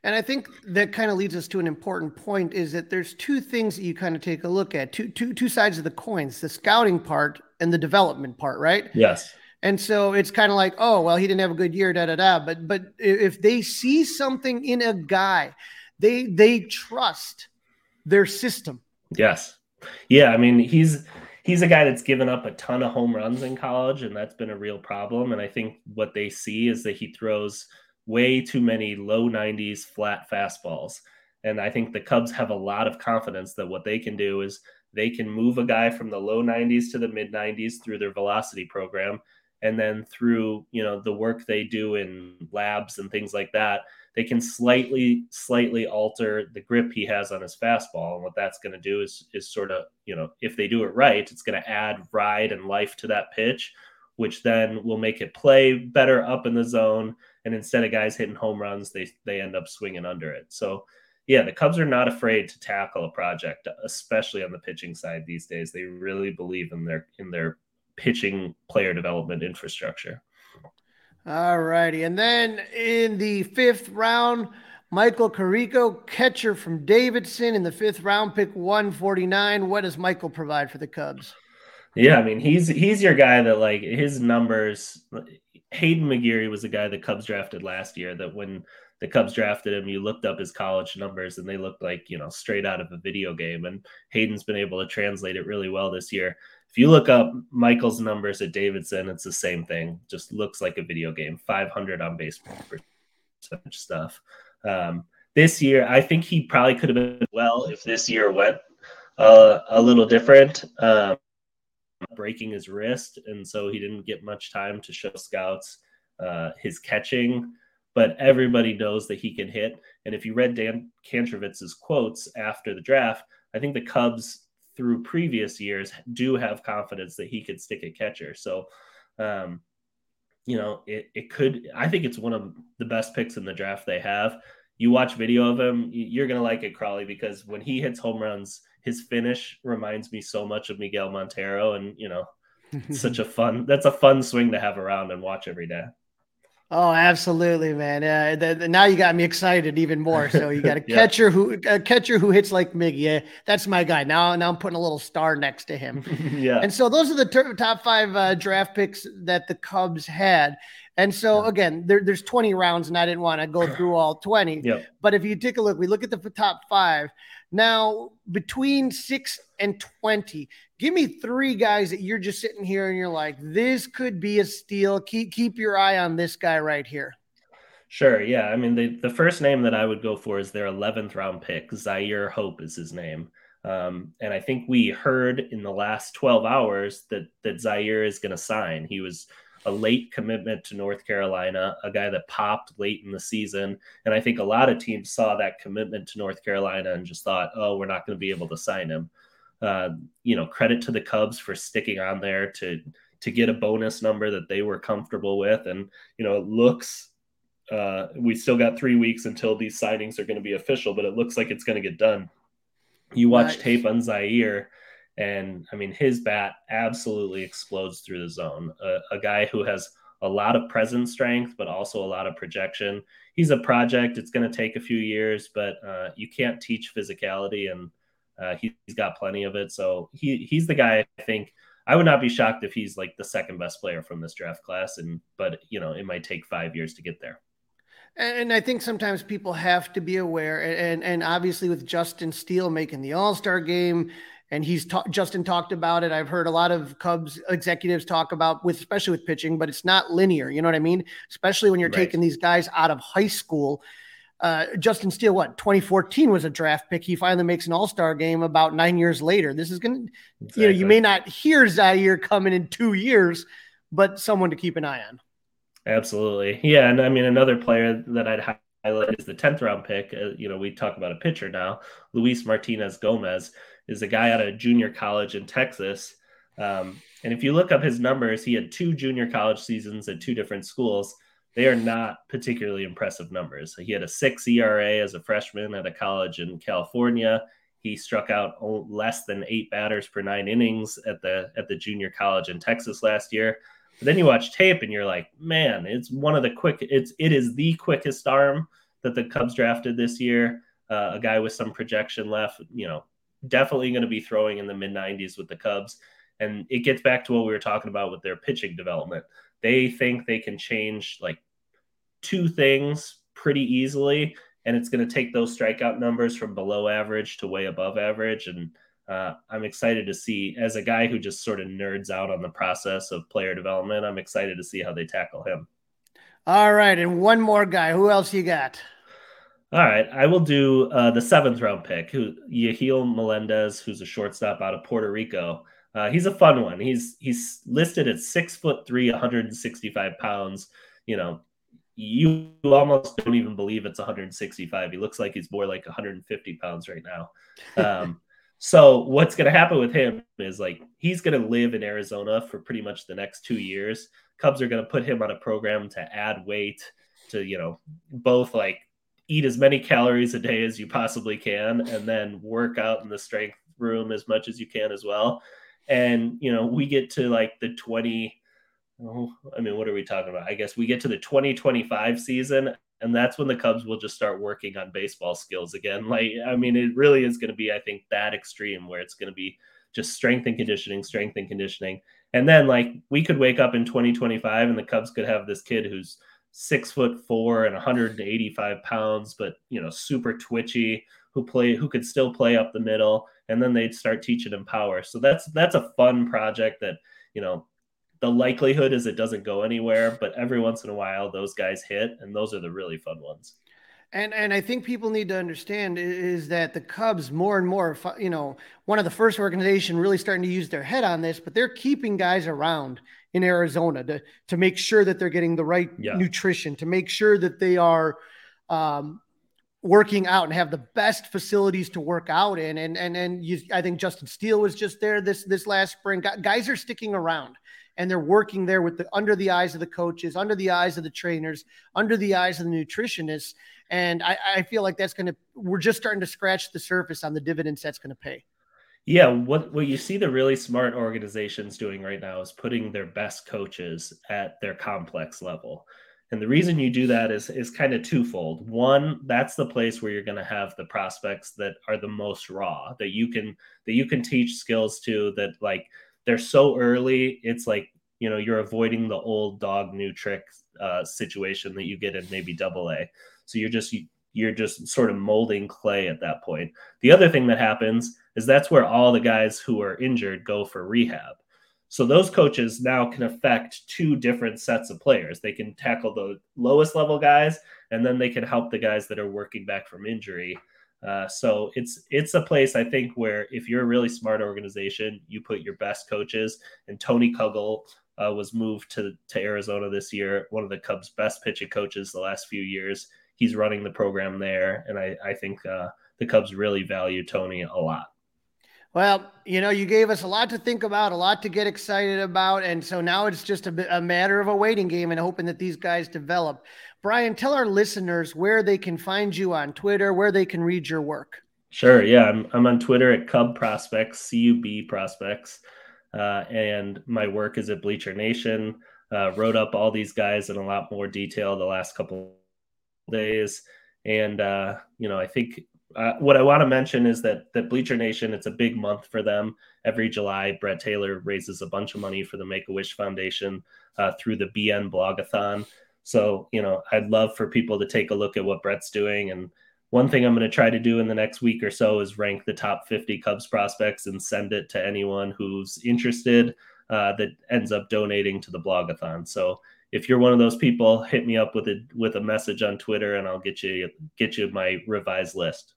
And I think that kind of leads us to an important point is that there's two things that you kind of take a look at, two, two, two sides of the coins, the scouting part and the development part, right? Yes. And so it's kind of like, oh, well, he didn't have a good year, da da da. But but if they see something in a guy, they they trust their system. Yes. Yeah. I mean, he's he's a guy that's given up a ton of home runs in college, and that's been a real problem. And I think what they see is that he throws way too many low 90s flat fastballs. And I think the Cubs have a lot of confidence that what they can do is they can move a guy from the low 90s to the mid 90s through their velocity program and then through you know the work they do in labs and things like that they can slightly slightly alter the grip he has on his fastball. And what that's going to do is is sort of you know if they do it right it's going to add ride and life to that pitch which then will make it play better up in the zone. And instead of guys hitting home runs they they end up swinging under it. So yeah the cubs are not afraid to tackle a project especially on the pitching side these days. They really believe in their in their pitching player development infrastructure. All righty. And then in the fifth round, Michael Carrico, catcher from Davidson in the fifth round, pick 149. What does Michael provide for the Cubs? Yeah, I mean, he's he's your guy that like his numbers. Haydn McGeary was the guy the Cubs drafted last year. That when the Cubs drafted him, you looked up his college numbers and they looked like, you know, straight out of a video game. And Haydn's been able to translate it really well this year. If you look up Michael's numbers at Davidson, it's the same thing. Just looks like a video game. 500 on base percentage stuff. Um, this year, I think he probably could have been well if this year went uh, a little different. Um, breaking his wrist, and so he didn't get much time to show scouts uh, his catching. But everybody knows that he can hit. And if you read Dan Kantrovitz's quotes after the draft, I think the Cubs through previous years do have confidence that he could stick a catcher. So, um, you know, it, it could, I think it's one of the best picks in the draft they have. You watch video of him, you're going to like it, Crawly, because when he hits home runs, his finish reminds me so much of Miguel Montero. And, you know, such a fun, that's a fun swing to have around and watch every day. Oh, absolutely, man. Uh, the, the, now you got me excited even more. So you got a yeah. catcher who a catcher who hits like Miggy. Yeah, that's my guy. Now, now I'm putting a little star next to him. yeah. And so those are the ter- top five uh, draft picks that the Cubs had. And so again, there, there's 20 rounds, and I didn't want to go through all 20. Yep. But if you take a look, we look at the top five. Now, between six and 20, give me three guys that you're just sitting here and you're like, this could be a steal. Keep keep your eye on this guy right here. Sure. Yeah. I mean, the, the first name that I would go for is their 11th round pick. Zyhir Hope is his name. Um, and I think we heard in the last 12 hours that, that Zyhir is going to sign. He was a late commitment to North Carolina, a guy that popped late in the season. And I think a lot of teams saw that commitment to North Carolina and just thought, oh, we're not going to be able to sign him. Uh, you know, credit to the Cubs for sticking on there to to get a bonus number that they were comfortable with. And, you know, it looks, uh, we still got three weeks until these signings are going to be official, but it looks like it's going to get done. You watch nice. tape on Zyhir, and I mean, his bat absolutely explodes through the zone. A, guy who has a lot of present strength, but also a lot of projection. He's a project. It's going to take a few years, but uh, you can't teach physicality, and uh, he, has got plenty of it. So he he's the guy I think I would not be shocked if he's like the second best player from this draft class. And but you know, it might take five years to get there. And I think sometimes people have to be aware, and and obviously with Justin Steele making the All Star game, and he's ta- Justin talked about it. I've heard a lot of Cubs executives talk about with especially with pitching, but it's not linear. You know what I mean? Especially when you're right. taking these guys out of high school uh, Justin Steele, what 2014 was a draft pick. He finally makes an All Star game about nine years later. This is going to, exactly. you know, you may not hear Zyhir coming in two years, but someone to keep an eye on. Absolutely, yeah. And I mean, another player that I'd highlight is the 10th round pick. Uh, you know, we talk about a pitcher now. Luis Martinez Gomez is a guy out of junior college in Texas. Um, and if you look up his numbers, he had two junior college seasons at two different schools they are not particularly impressive numbers. He had a six ERA as a freshman at a college in California. He struck out less than eight batters per nine innings at the at the junior college in Texas last year. But then you watch tape and you're like, man, it's one of the quick. It's it is the quickest arm that the Cubs drafted this year. Uh, a guy with some projection left. You know, definitely going to be throwing in the mid 90s with the Cubs. And it gets back to what we were talking about with their pitching development. They think they can change like two things pretty easily and it's going to take those strikeout numbers from below average to way above average. And uh, i'm excited to see as a guy who just sort of nerds out on the process of player development i'm excited to see how they tackle him. All right and one more guy. Who else you got all right, I will do uh, the seventh round pick, who Yahil Melendez, who's a shortstop out of Puerto Rico. Uh, he's a fun one. He's he's listed at six foot three, 165 pounds. You know, you almost don't even believe it's 165. He looks like he's more like 150 pounds right now. Um, so what's going to happen with him is like he's going to live in Arizona for pretty much the next two years. Cubs are going to put him on a program to add weight to you know both like eat as many calories a day as you possibly can and then work out in the strength room as much as you can as well. And you know we get to like the 20 oh, i mean what are we talking about? I guess we get to the 2025 season and that's when the cubs will just start working on baseball skills again. Like i mean it really is going to be i think that extreme where it's going to be just strength and conditioning strength and conditioning. And then like we could wake up in 2025 and the cubs could have this kid who's six foot four and 185 pounds but you know super twitchy who play who could still play up the middle and then they'd start teaching him power. So that's that's a fun project that you know the likelihood is it doesn't go anywhere but every once in a while those guys hit and those are the really fun ones. And and I think people need to understand is that the Cubs more and more, you know, one of the first organization really starting to use their head on this, but they're keeping guys around in Arizona to to make sure that they're getting the right yeah. nutrition, to make sure that they are um, working out and have the best facilities to work out in. And and and you, I think Justin Steele was just there this this last spring. Guys are sticking around and they're working there with the under the eyes of the coaches, under the eyes of the trainers, under the eyes of the nutritionists. And I, I feel like that's going to we're just starting to scratch the surface on the dividends that's going to pay. Yeah, what what you see the really smart organizations doing right now is putting their best coaches at their complex level. And the reason you do that is is kind of twofold. One, that's the place where you're going to have the prospects that are the most raw, that you can that you can teach skills to that like they're so early, it's like, you know, you're avoiding the old dog new trick uh, situation that you get in maybe double A. So you're just you're just sort of molding clay at that point. The other thing that happens is that's where all the guys who are injured go for rehab. So those coaches now can affect two different sets of players. They can tackle the lowest level guys, and then they can help the guys that are working back from injury. Uh, so it's it's a place I think where if you're a really smart organization, you put your best coaches. And Tony Kugel uh, was moved to to Arizona this year, one of the Cubs' best pitching coaches the last few years. He's running the program there, and I I think uh, the Cubs really value Tony a lot. Well, you know, you gave us a lot to think about, a lot to get excited about. And so now it's just a, a matter of a waiting game and hoping that these guys develop. Bryan, tell our listeners where they can find you on Twitter, where they can read your work. Sure. Yeah. I'm, I'm on Twitter at Cub Prospects, C U B Prospects. Uh, and my work is at Bleacher Nation. Uh, wrote up all these guys in a lot more detail the last couple days. And, uh, you know, I think uh, what I want to mention is that that Bleacher Nation, it's a big month for them. Every July, Brett Taylor raises a bunch of money for the Make a Wish Foundation uh, through the BN Blogathon. So, you know, I'd love for people to take a look at what Brett's doing. And one thing I'm going to try to do in the next week or so is rank the top 50 Cubs prospects and send it to anyone who's interested uh, that ends up donating to the blogathon. So if you're one of those people, hit me up with a with a message on Twitter, and I'll get you get you my revised list.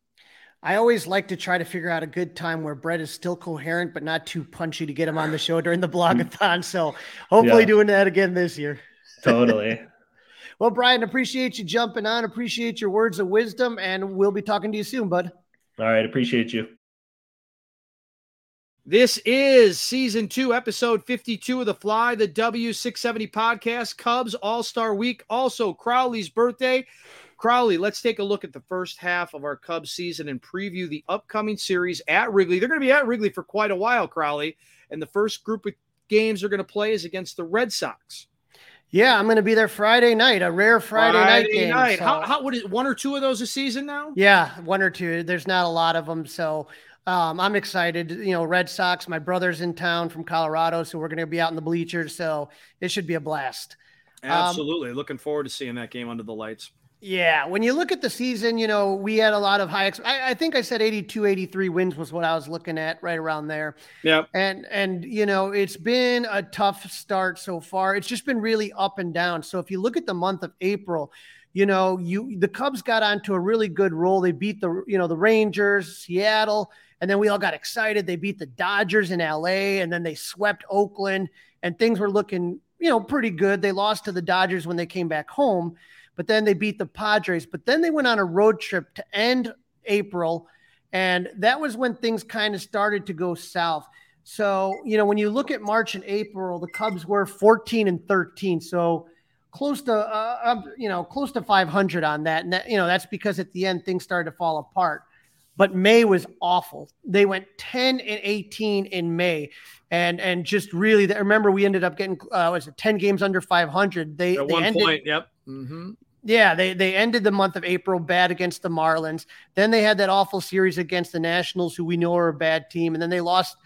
I always like to try to figure out a good time where Brett is still coherent but not too punchy to get him on the show during the blogathon. So hopefully yeah. doing that again this year. Totally. well, Bryan, appreciate you jumping on. Appreciate your words of wisdom, and we'll be talking to you soon, bud. All right, appreciate you. This is season two, episode 52 of the Fly the W670 podcast, Cubs All Star Week. Also, Crowley's birthday. Crowley, let's take a look at the first half of our Cubs season and preview the upcoming series at Wrigley. They're going to be at Wrigley for quite a while, Crowley. And the first group of games they're going to play is against the Red Sox. Yeah, I'm going to be there Friday night, a rare Friday, Friday night game. Night. So. How, how, it? one or two of those a season now? Yeah, one or two. There's not a lot of them. So um, I'm excited. You know, Red Sox. My brother's in town from Colorado, so we're going to be out in the bleachers. So it should be a blast. Absolutely, um, looking forward to seeing that game under the lights. Yeah, when you look at the season, you know, we had a lot of high. Ex- I, I, think I said 82, 83 wins was what I was looking at, right around there. Yeah, and and you know, it's been a tough start so far. It's just been really up and down. So if you look at the month of April, you know, you the Cubs got onto a really good roll. They beat the you know the Rangers, Seattle, and then we all got excited. They beat the Dodgers in LA and then they swept Oakland and things were looking, you know, pretty good. They lost to the Dodgers when they came back home, but then they beat the Padres. But then they went on a road trip to end April. And that was when things kind of started to go south. So, you know, when you look at March and April, the Cubs were 14 and 13. So, close to, uh, you know, close to 500 on that. And that, you know, that's because at the end things started to fall apart but May was awful. They went 10 and 18 in May. And and just really, I remember we ended up getting uh, was it 10 games under 500. They at they one ended, point, yep. Mm-hmm. Yeah, they they ended the month of April bad against the Marlins. Then they had that awful series against the Nationals, who we know are a bad team, and then they lost.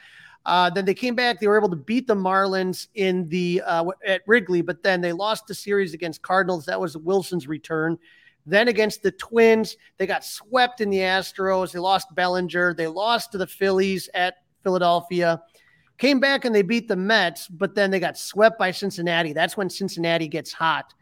Uh, then they came back. They were able to beat the Marlins in the uh, at Wrigley, but then they lost the series against Cardinals. That was Willson's return. Then against the Twins, they got swept in the Astros. They lost Bellinger. They lost to the Phillies at Philadelphia. Came back and they beat the Mets, but then they got swept by Cincinnati. That's when Cincinnati gets hot.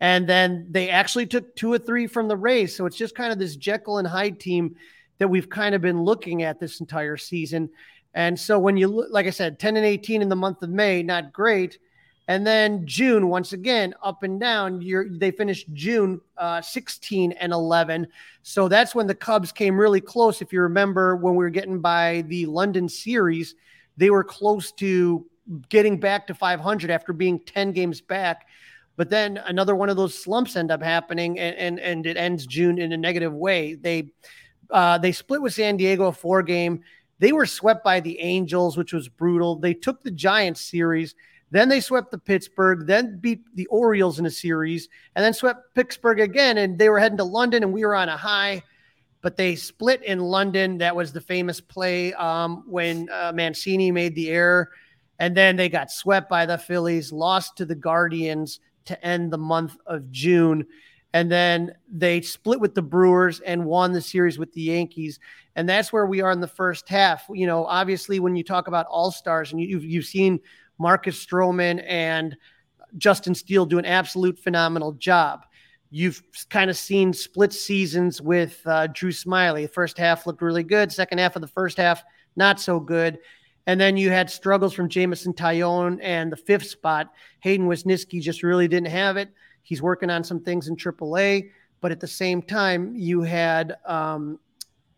And then they actually took two or three from the Rays. So it's just kind of this Jekyll and Hyde team that we've kind of been looking at this entire season. And so when you look, like I said, 10 and 18 in the month of May, not great. And then June, once again, up and down. You're, they finished June uh, 16 and 11. So that's when the Cubs came really close. If you remember, when we were getting by the London series, they were close to getting back to 500 after being 10 games back. But then another one of those slumps end up happening, and and, and it ends June in a negative way. They uh, they split with San Diego a four game. They were swept by the Angels, which was brutal. They took the Giants series then they swept the Pittsburgh, then beat the Orioles in a series, and then swept Pittsburgh again. And they were heading to London, and we were on a high. But they split in London. That was the famous play um, when uh, Mancini made the error. And then they got swept by the Phillies, lost to the Guardians to end the month of June. And then they split with the Brewers and won the series with the Yankees. And that's where we are in the first half. You know, obviously, when you talk about all stars and you've, you've seen Marcus Stroman and Justin Steele do an absolute phenomenal job. You've kind of seen split seasons with uh, Drew Smyly. The first half looked really good. Second half of the first half, not so good. And then you had struggles from Jameson Taillon and the fifth spot. Hayden Wesneski just really didn't have it. He's working on some things in AAA, but at the same time, you had um,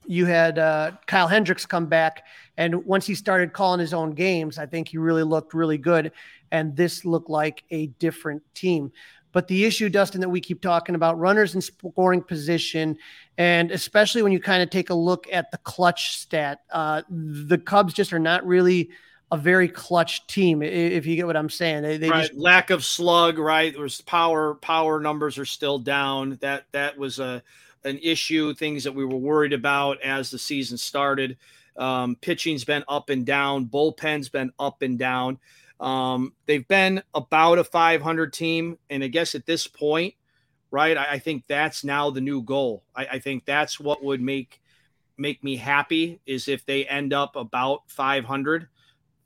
you had uh, Kyle Hendricks come back, and once he started calling his own games, I think he really looked really good. And this looked like a different team. But the issue, Dustin, that we keep talking about runners in scoring position, and especially when you kind of take a look at the clutch stat, uh, the Cubs just are not really a very clutch team. If you get what I'm saying, they, they right. just lack of slug. Right, there's power. Power numbers are still down. That that was a an issue. Things that we were worried about as the season started. Um, pitching's been up and down. Bullpen's been up and down. Um, they've been about a 500 team, and I guess at this point, right, I, I think that's now the new goal. I, I think that's what would make make me happy is if they end up about 500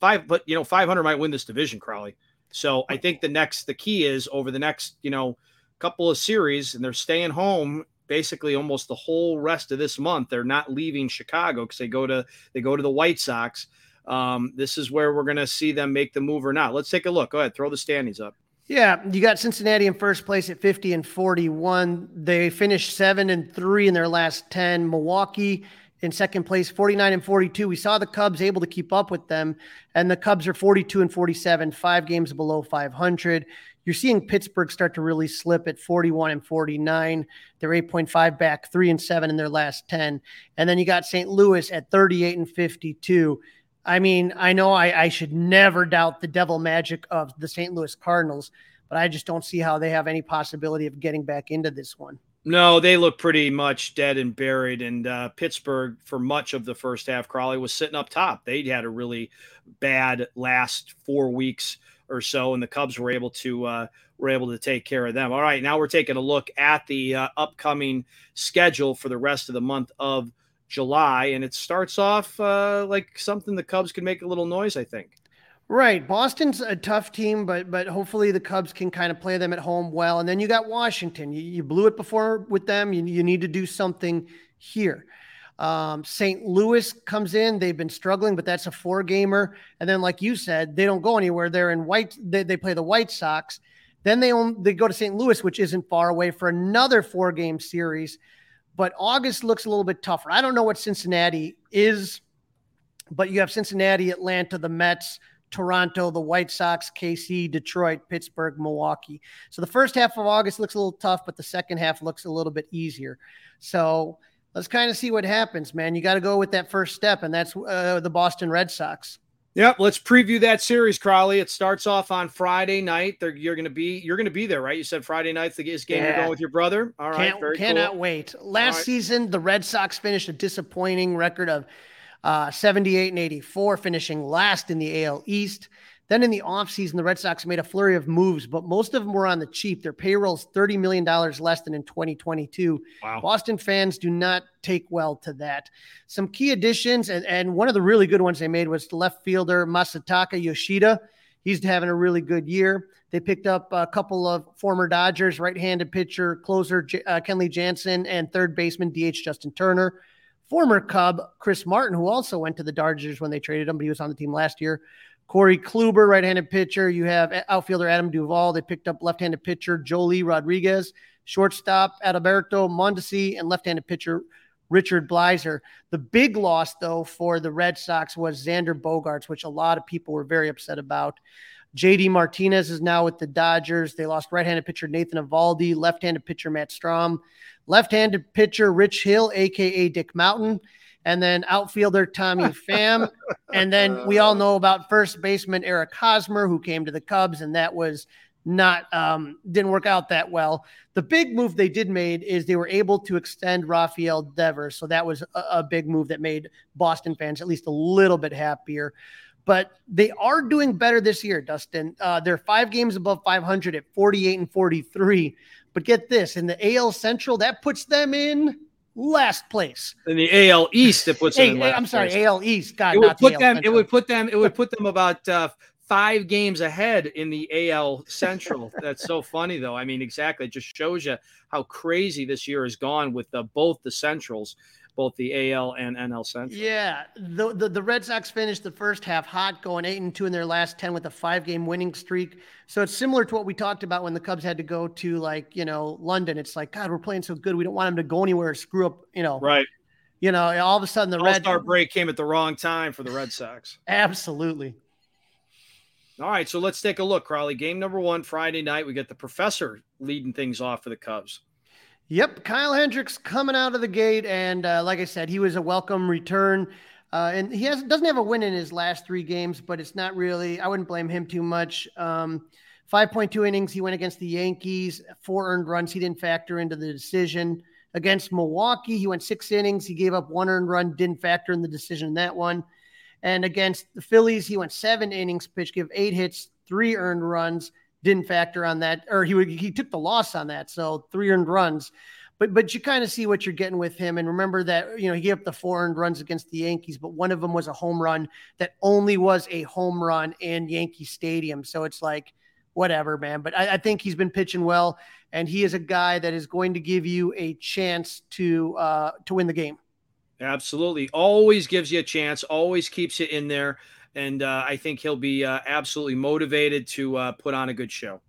five, but you know, 500 might win this division, Crawly. So I think the next, the key is over the next, you know, couple of series, and they're staying home basically almost the whole rest of this month. They're not leaving Chicago because they go to they go to the White Sox. Um, this is where we're going to see them make the move or not. Let's take a look. Go ahead, throw the standings up. Yeah, you got Cincinnati in first place at 50 and 41. They finished 7 and 3 in their last 10. Milwaukee in second place, 49 and 42. We saw the Cubs able to keep up with them, and the Cubs are 42 and 47, five games below 500. You're seeing Pittsburgh start to really slip at 41 and 49. They're 8.5 back, three and seven in their last 10. And then you got St. Louis at 38 and 52. I mean, I know I, I should never doubt the devil magic of the St. Louis Cardinals, but I just don't see how they have any possibility of getting back into this one. No, they look pretty much dead and buried. And uh, Pittsburgh, for much of the first half, Crawly was sitting up top. They'd had a really bad last four weeks or so, and the Cubs were able to uh, were able to take care of them. All right, now we're taking a look at the uh, upcoming schedule for the rest of the month of July, and it starts off uh, like something the Cubs can make a little noise. I think. Right. Boston's a tough team, but but hopefully the Cubs can kind of play them at home well. And then you got Washington. You, you blew it before with them. You, you need to do something here. Um, St. Louis comes in. They've been struggling, but that's a four gamer. And then, like you said, they don't go anywhere. They're in white. They, they play the White Sox. Then they own, they go to St. Louis, which isn't far away for another four game series. But August looks a little bit tougher. I don't know what Cincinnati is, but you have Cincinnati, Atlanta, the Mets. Toronto, the White Sox, KC, Detroit, Pittsburgh, Milwaukee. So the first half of August looks a little tough, but the second half looks a little bit easier. So let's kind of see what happens, man. You got to go with that first step, and that's uh, the Boston Red Sox. Yep, let's preview that series, Crowley. It starts off on Friday night. They're, you're going to be you're going to be there, right? You said Friday night's the game yeah. you're going with your brother. All right, Can't, cannot cool. wait. Last right. season, the Red Sox finished a disappointing record of uh, 78 and 84, finishing last in the AL East. Then in the offseason, the Red Sox made a flurry of moves, but most of them were on the cheap. Their payroll's $30 million less than in 2022. Wow. Boston fans do not take well to that. Some key additions, and, and one of the really good ones they made was left fielder Masataka Yoshida. He's having a really good year. They picked up a couple of former Dodgers, right handed pitcher, closer uh, Kenley Jansen, and third baseman DH Justin Turner former Cub Chris Martin, who also went to the Dodgers when they traded him, but he was on the team last year. Corey Kluber, right-handed pitcher. You have outfielder Adam Duvall. They picked up left-handed pitcher Joely Rodriguez, shortstop Adalberto Mondesi, and left-handed pitcher Richard Bleier. The big loss, though, for the Red Sox was Xander Bogaerts, which a lot of people were very upset about. JD Martinez is now with the Dodgers. They lost right-handed pitcher Nathan Eovaldi, left-handed pitcher Matt Strahm, left-handed pitcher Rich Hill, aka Dick Mountain, and then outfielder Tommy Pham. and then we all know about first baseman Eric Hosmer, who came to the Cubs, and that was not um, didn't work out that well. The big move they did made is they were able to extend Rafael Devers, so that was a, a big move that made Boston fans at least a little bit happier but they are doing better this year, Dustin. Uh, they're five games above 500 at 48 and 43. But get this in the AL Central, that puts them in last place. In the AL East, it puts hey, them in last I'm sorry, place. AL East. God, it would put them. Central. It would put them. It would put them about uh, five games ahead in the AL Central. That's so funny, though. I mean, exactly. It just shows you how crazy this year has gone with the, both the Centrals both the AL and NL Central. Yeah, the, the, the Red Sox finished the first half hot, going eight and two in their last ten with a five game winning streak. So it's similar to what we talked about when the Cubs had to go to like you know London. It's like God, we're playing so good, we don't want them to go anywhere or screw up. You know, right? you know, all of a sudden the Red Star break came at the wrong time for the Red Sox. Absolutely. All right, so let's take a look, Crawly. Game number one, Friday night. We got the professor leading things off for the Cubs. Yep, Kyle Hendricks coming out of the gate, and uh, like I said, he was a welcome return. Uh, and he has doesn't have a win in his last three games, but it's not really. I wouldn't blame him too much. Um, 5.2 innings he went against the Yankees, four earned runs. He didn't factor into the decision against Milwaukee. He went six innings. He gave up one earned run, didn't factor in the decision in that one. And against the Phillies, he went seven innings, pitch, give eight hits, three earned runs, didn't factor on that, or he would, he took the loss on that. So three earned runs. But but you kind of see what you're getting with him. And remember that, you know, he gave up the four earned runs against the Yankees, but one of them was a home run that only was a home run in Yankee Stadium. So it's like, whatever, man. But I, I think he's been pitching well, and he is a guy that is going to give you a chance to uh to win the game. Absolutely. Always gives you a chance, always keeps you in there. And uh, I think he'll be uh, absolutely motivated to uh, put on a good show.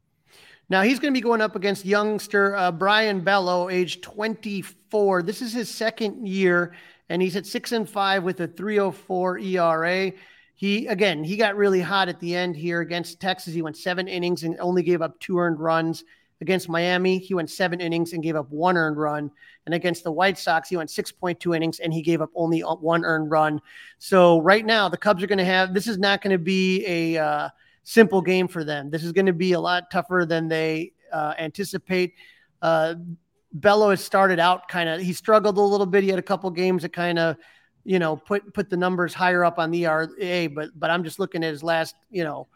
Now he's going to be going up against youngster uh, Brayan Bello, age 24. This is his second year, and he's at six and five with a 304 ERA. He again, he got really hot at the end here against Texas. He went seven innings and only gave up two earned runs. Against Miami, he went seven innings and gave up one earned run. And against the White Sox, he went 6.2 innings and he gave up only one earned run. So right now, the Cubs are going to have this is not going to be a uh, simple game for them. This is going to be a lot tougher than they uh, anticipate. Uh, Bello has started out kind of he struggled a little bit. He had a couple games that kind of you know put put the numbers higher up on the ERA, but but I'm just looking at his last you know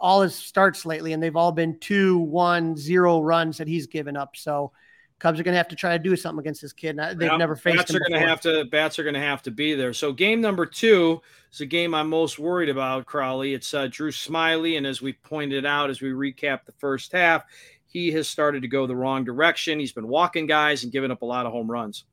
all his starts lately, and they've all been two, one, zero runs that he's given up. So Cubs are going to have to try to do something against this kid. They've yeah, never faced bats him. Are going to have to bats are going to have to be there. So game number two is a game I'm most worried about. Crawly. It's uh, Drew Smyly. and as we pointed out as we recap the first half, he has started to go the wrong direction. He's been walking guys and giving up a lot of home runs.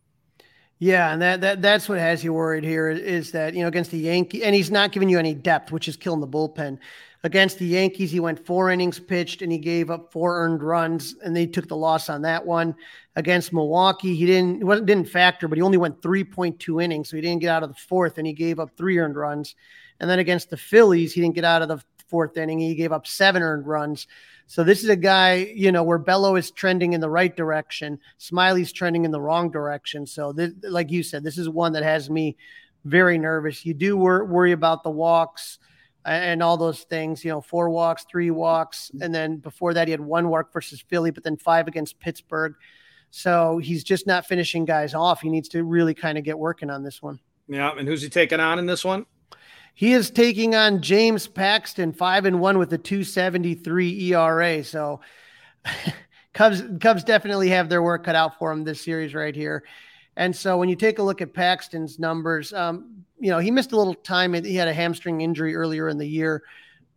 Yeah, and that, that that's what has you worried here is that you know against the Yankee, and he's not giving you any depth, which is killing the bullpen. Against the Yankees, he went four innings pitched and he gave up four earned runs, and they took the loss on that one. Against Milwaukee, he didn't wasn't didn't factor, but he only went 3.2 innings, so he didn't get out of the fourth, and he gave up three earned runs. And then against the Phillies, he didn't get out of the fourth inning. He gave up seven earned runs. So this is a guy, you know, where Bello is trending in the right direction, Smyly's trending in the wrong direction. So, this, like you said, this is one that has me very nervous. You do wor- worry about the walks and all those things, you know, four walks, three walks. And then before that, he had one walk versus Philly, but then five against Pittsburgh. So he's just not finishing guys off. He needs to really kind of get working on this one. Yeah. And who's he taking on in this one? He is taking on James Paxton, five and one with a 273 ERA. So Cubs, Cubs definitely have their work cut out for him this series right here. And so when you take a look at Paxton's numbers, um, you know, he missed a little time. He had a hamstring injury earlier in the year,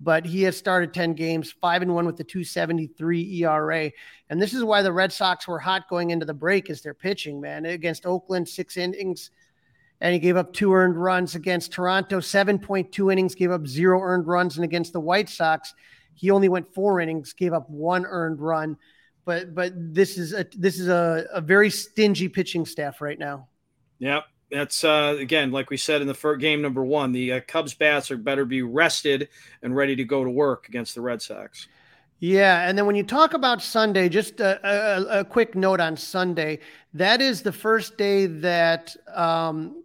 but he has started 10 games, five and one with the 273 ERA. And this is why the Red Sox were hot going into the break as they're pitching, man. Against Oakland, six innings, and he gave up two earned runs. Against Toronto, 7.2 innings, gave up zero earned runs. And against the White Sox, he only went four innings, gave up one earned run but but this is a this is a, a very stingy pitching staff right now. Yep. That's uh, again, like we said in the first game number one, the uh, Cubs bats are better be rested and ready to go to work against the Red Sox. Yeah, and then when you talk about Sunday, just a, a, a quick note on Sunday. That is the first day that um,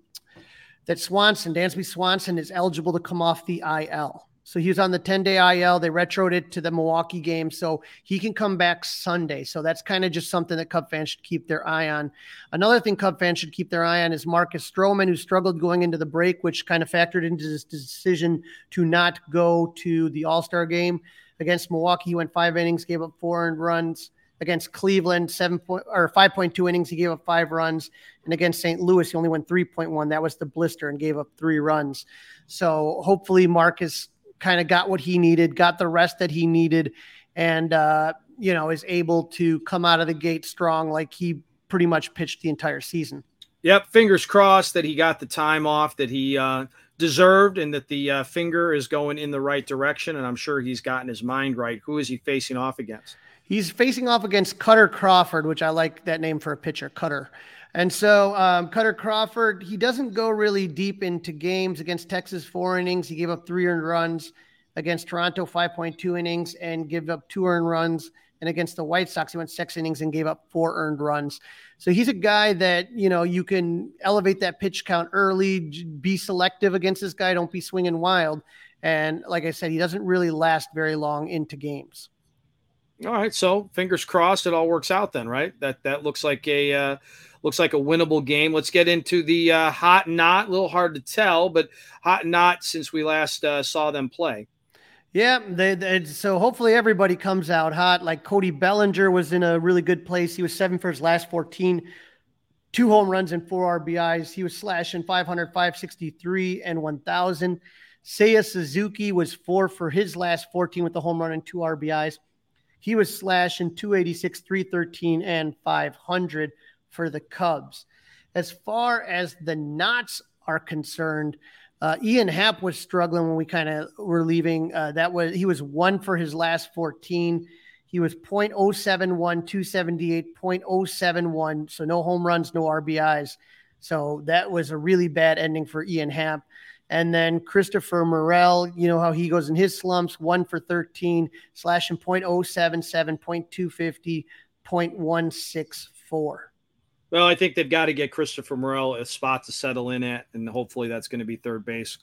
that Swanson, Dansby Swanson, is eligible to come off the IL. So he was on the 10 day IL. They retroed it to the Milwaukee game. So he can come back Sunday. So that's kind of just something that Cub fans should keep their eye on. Another thing Cub fans should keep their eye on is Marcus Stroman, who struggled going into the break, which kind of factored into his decision to not go to the All Star game. Against Milwaukee, he went five innings, gave up four earned runs. Against Cleveland, seven point or five point two innings, he gave up five runs. And against St. Louis, he only went three point one. That was the blister and gave up three runs. So hopefully Marcus kind of got what he needed, got the rest that he needed, and uh, you know is able to come out of the gate strong, like he pretty much pitched the entire season. Yep, fingers crossed that he got the time off that he uh, deserved, and that the uh, finger is going in the right direction. And I'm sure he's gotten his mind right. Who is he facing off against? He's facing off against Kutter Crawford, which I like that name for a pitcher, Kutter. And so um, Kutter Crawford, he doesn't go really deep into games against Texas. Four innings, he gave up three earned runs against Toronto, 5.2 innings, and give up two earned runs. And against the White Sox, he went six innings and gave up four earned runs. So he's a guy that, you know, you can elevate that pitch count early, be selective against this guy, don't be swinging wild. And like I said, he doesn't really last very long into games. All right, so fingers crossed it all works out then, right? That that looks like a uh, looks like a winnable game. Let's get into the uh, hot and not. A little hard to tell, but hot and not since we last uh, saw them play. Yeah, they, they, so hopefully everybody comes out hot. Like Cody Bellinger was in a really good place. He was seven for his last 14, two home runs and four RBIs. He was slashing 500, 563, and 1,000. Seiya Suzuki was four for his last 14 with the home run and two RBIs. He was slashing 286, 313, and 500 for the Cubs. As far as the knots are concerned, uh, Ian Happ was struggling when we kind of were leaving. Uh, that was he was one for his last 14. He was 0.071, 278, 0.071. So no home runs, no RBIs. So that was a really bad ending for Ian Happ. And then Christopher Morel, you know how he goes in his slumps, one for 13, slashing 0.077, 0.250, 0.164. Well, I think they've got to get Christopher Morel a spot to settle in at, and hopefully that's going to be third base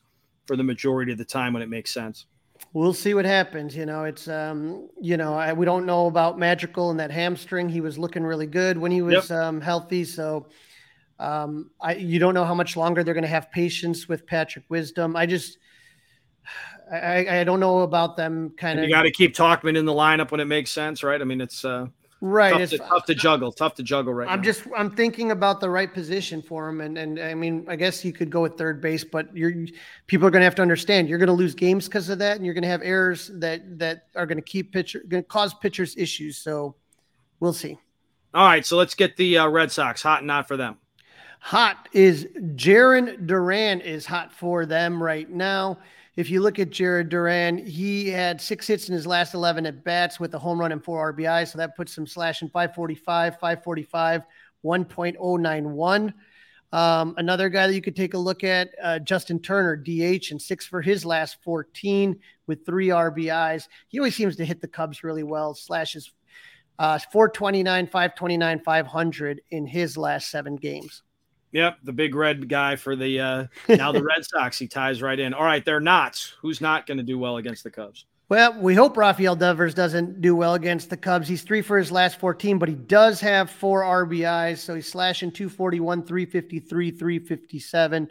for the majority of the time when it makes sense. We'll see what happens. You know, it's um, you know, I, we don't know about Madrigal and that hamstring. He was looking really good when he was yep. um, healthy, so um, I you don't know how much longer they're going to have patience with Patrick Wisdom. I just. I, I don't know about them kind and of. You got to keep Tauchman in the lineup when it makes sense, right? I mean, it's uh, Right. Tough it's to, tough to juggle. Tough to juggle right now. I'm now. just I'm thinking about the right position for him, and and I mean I guess you could go with third base, but you're people are going to have to understand you're going to lose games because of that, and you're going to have errors that that are going to keep pitcher going to cause pitchers issues. So we'll see. All right, so let's get the uh, Red Sox hot and not for them. Hot is Jarren Duran is hot for them right now. If you look at Jarren Duran, he had six hits in his last 11 at bats with a home run and four RBI. So that puts him slashing 545, 545, 1.091. Um, another guy that you could take a look at, uh, Justin Turner, DH, and six for his last 14 with three RBIs. He always seems to hit the Cubs really well, slashes uh, 429, 529, 500 in his last seven games. Yep, the big red guy for the uh, now the Red Sox. He ties right in. All right, they're not. Who's not going to do well against the Cubs? Well, we hope Rafael Devers doesn't do well against the Cubs. He's three for his last 14, but he does have four RBIs. So he's slashing 241, 353, 357.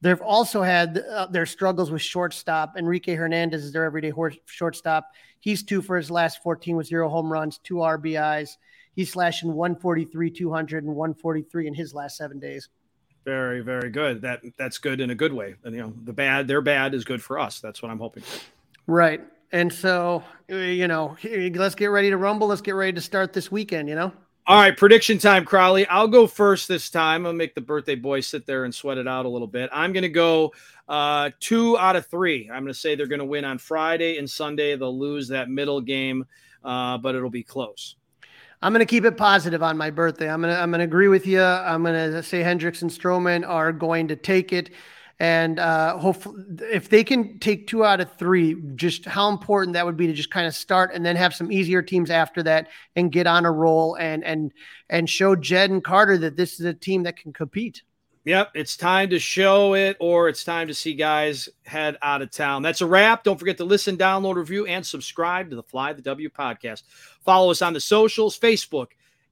They've also had uh, their struggles with shortstop. Enrique Hernandez is their everyday horse, shortstop. He's two for his last 14 with zero home runs, two RBIs. He's slashing 143, 200, and 143 in his last seven days. Very, very good. That that's good in a good way. And you know, the bad, their bad is good for us. That's what I'm hoping. Right. And so, you know, let's get ready to rumble. Let's get ready to start this weekend, you know? All right, prediction time, Crawly. I'll go first this time. I'll make the birthday boy sit there and sweat it out a little bit. I'm going to go uh, two out of three. I'm going to say they're going to win on Friday and Sunday. They'll lose that middle game, uh, but it'll be close. I'm going to keep it positive on my birthday. I'm going to I'm going to agree with you. I'm going to say Hendricks and Stroman are going to take it, and uh, hopefully, if they can take two out of three, just how important that would be to just kind of start and then have some easier teams after that and get on a roll and and and show Jed and Carter that this is a team that can compete. Yep, it's time to show it, or it's time to see guys head out of town. That's a wrap. Don't forget to listen, download, review, and subscribe to the Fly the W podcast. Follow us on the socials, Facebook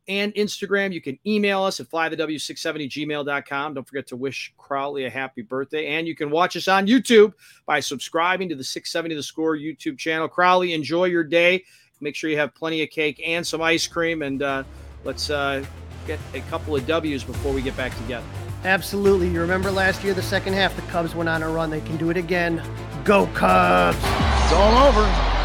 and Instagram. You can email us at flythew670gmail.com. Don't forget to wish Crawly a happy birthday. And you can watch us on YouTube by subscribing to the 670 The Score YouTube channel. Crawly, enjoy your day. Make sure you have plenty of cake and some ice cream. And uh, let's uh, get a couple of W's before we get back together. Absolutely. You remember last year, the second half, the Cubs went on a run. They can do it again. Go, Cubs! It's all over.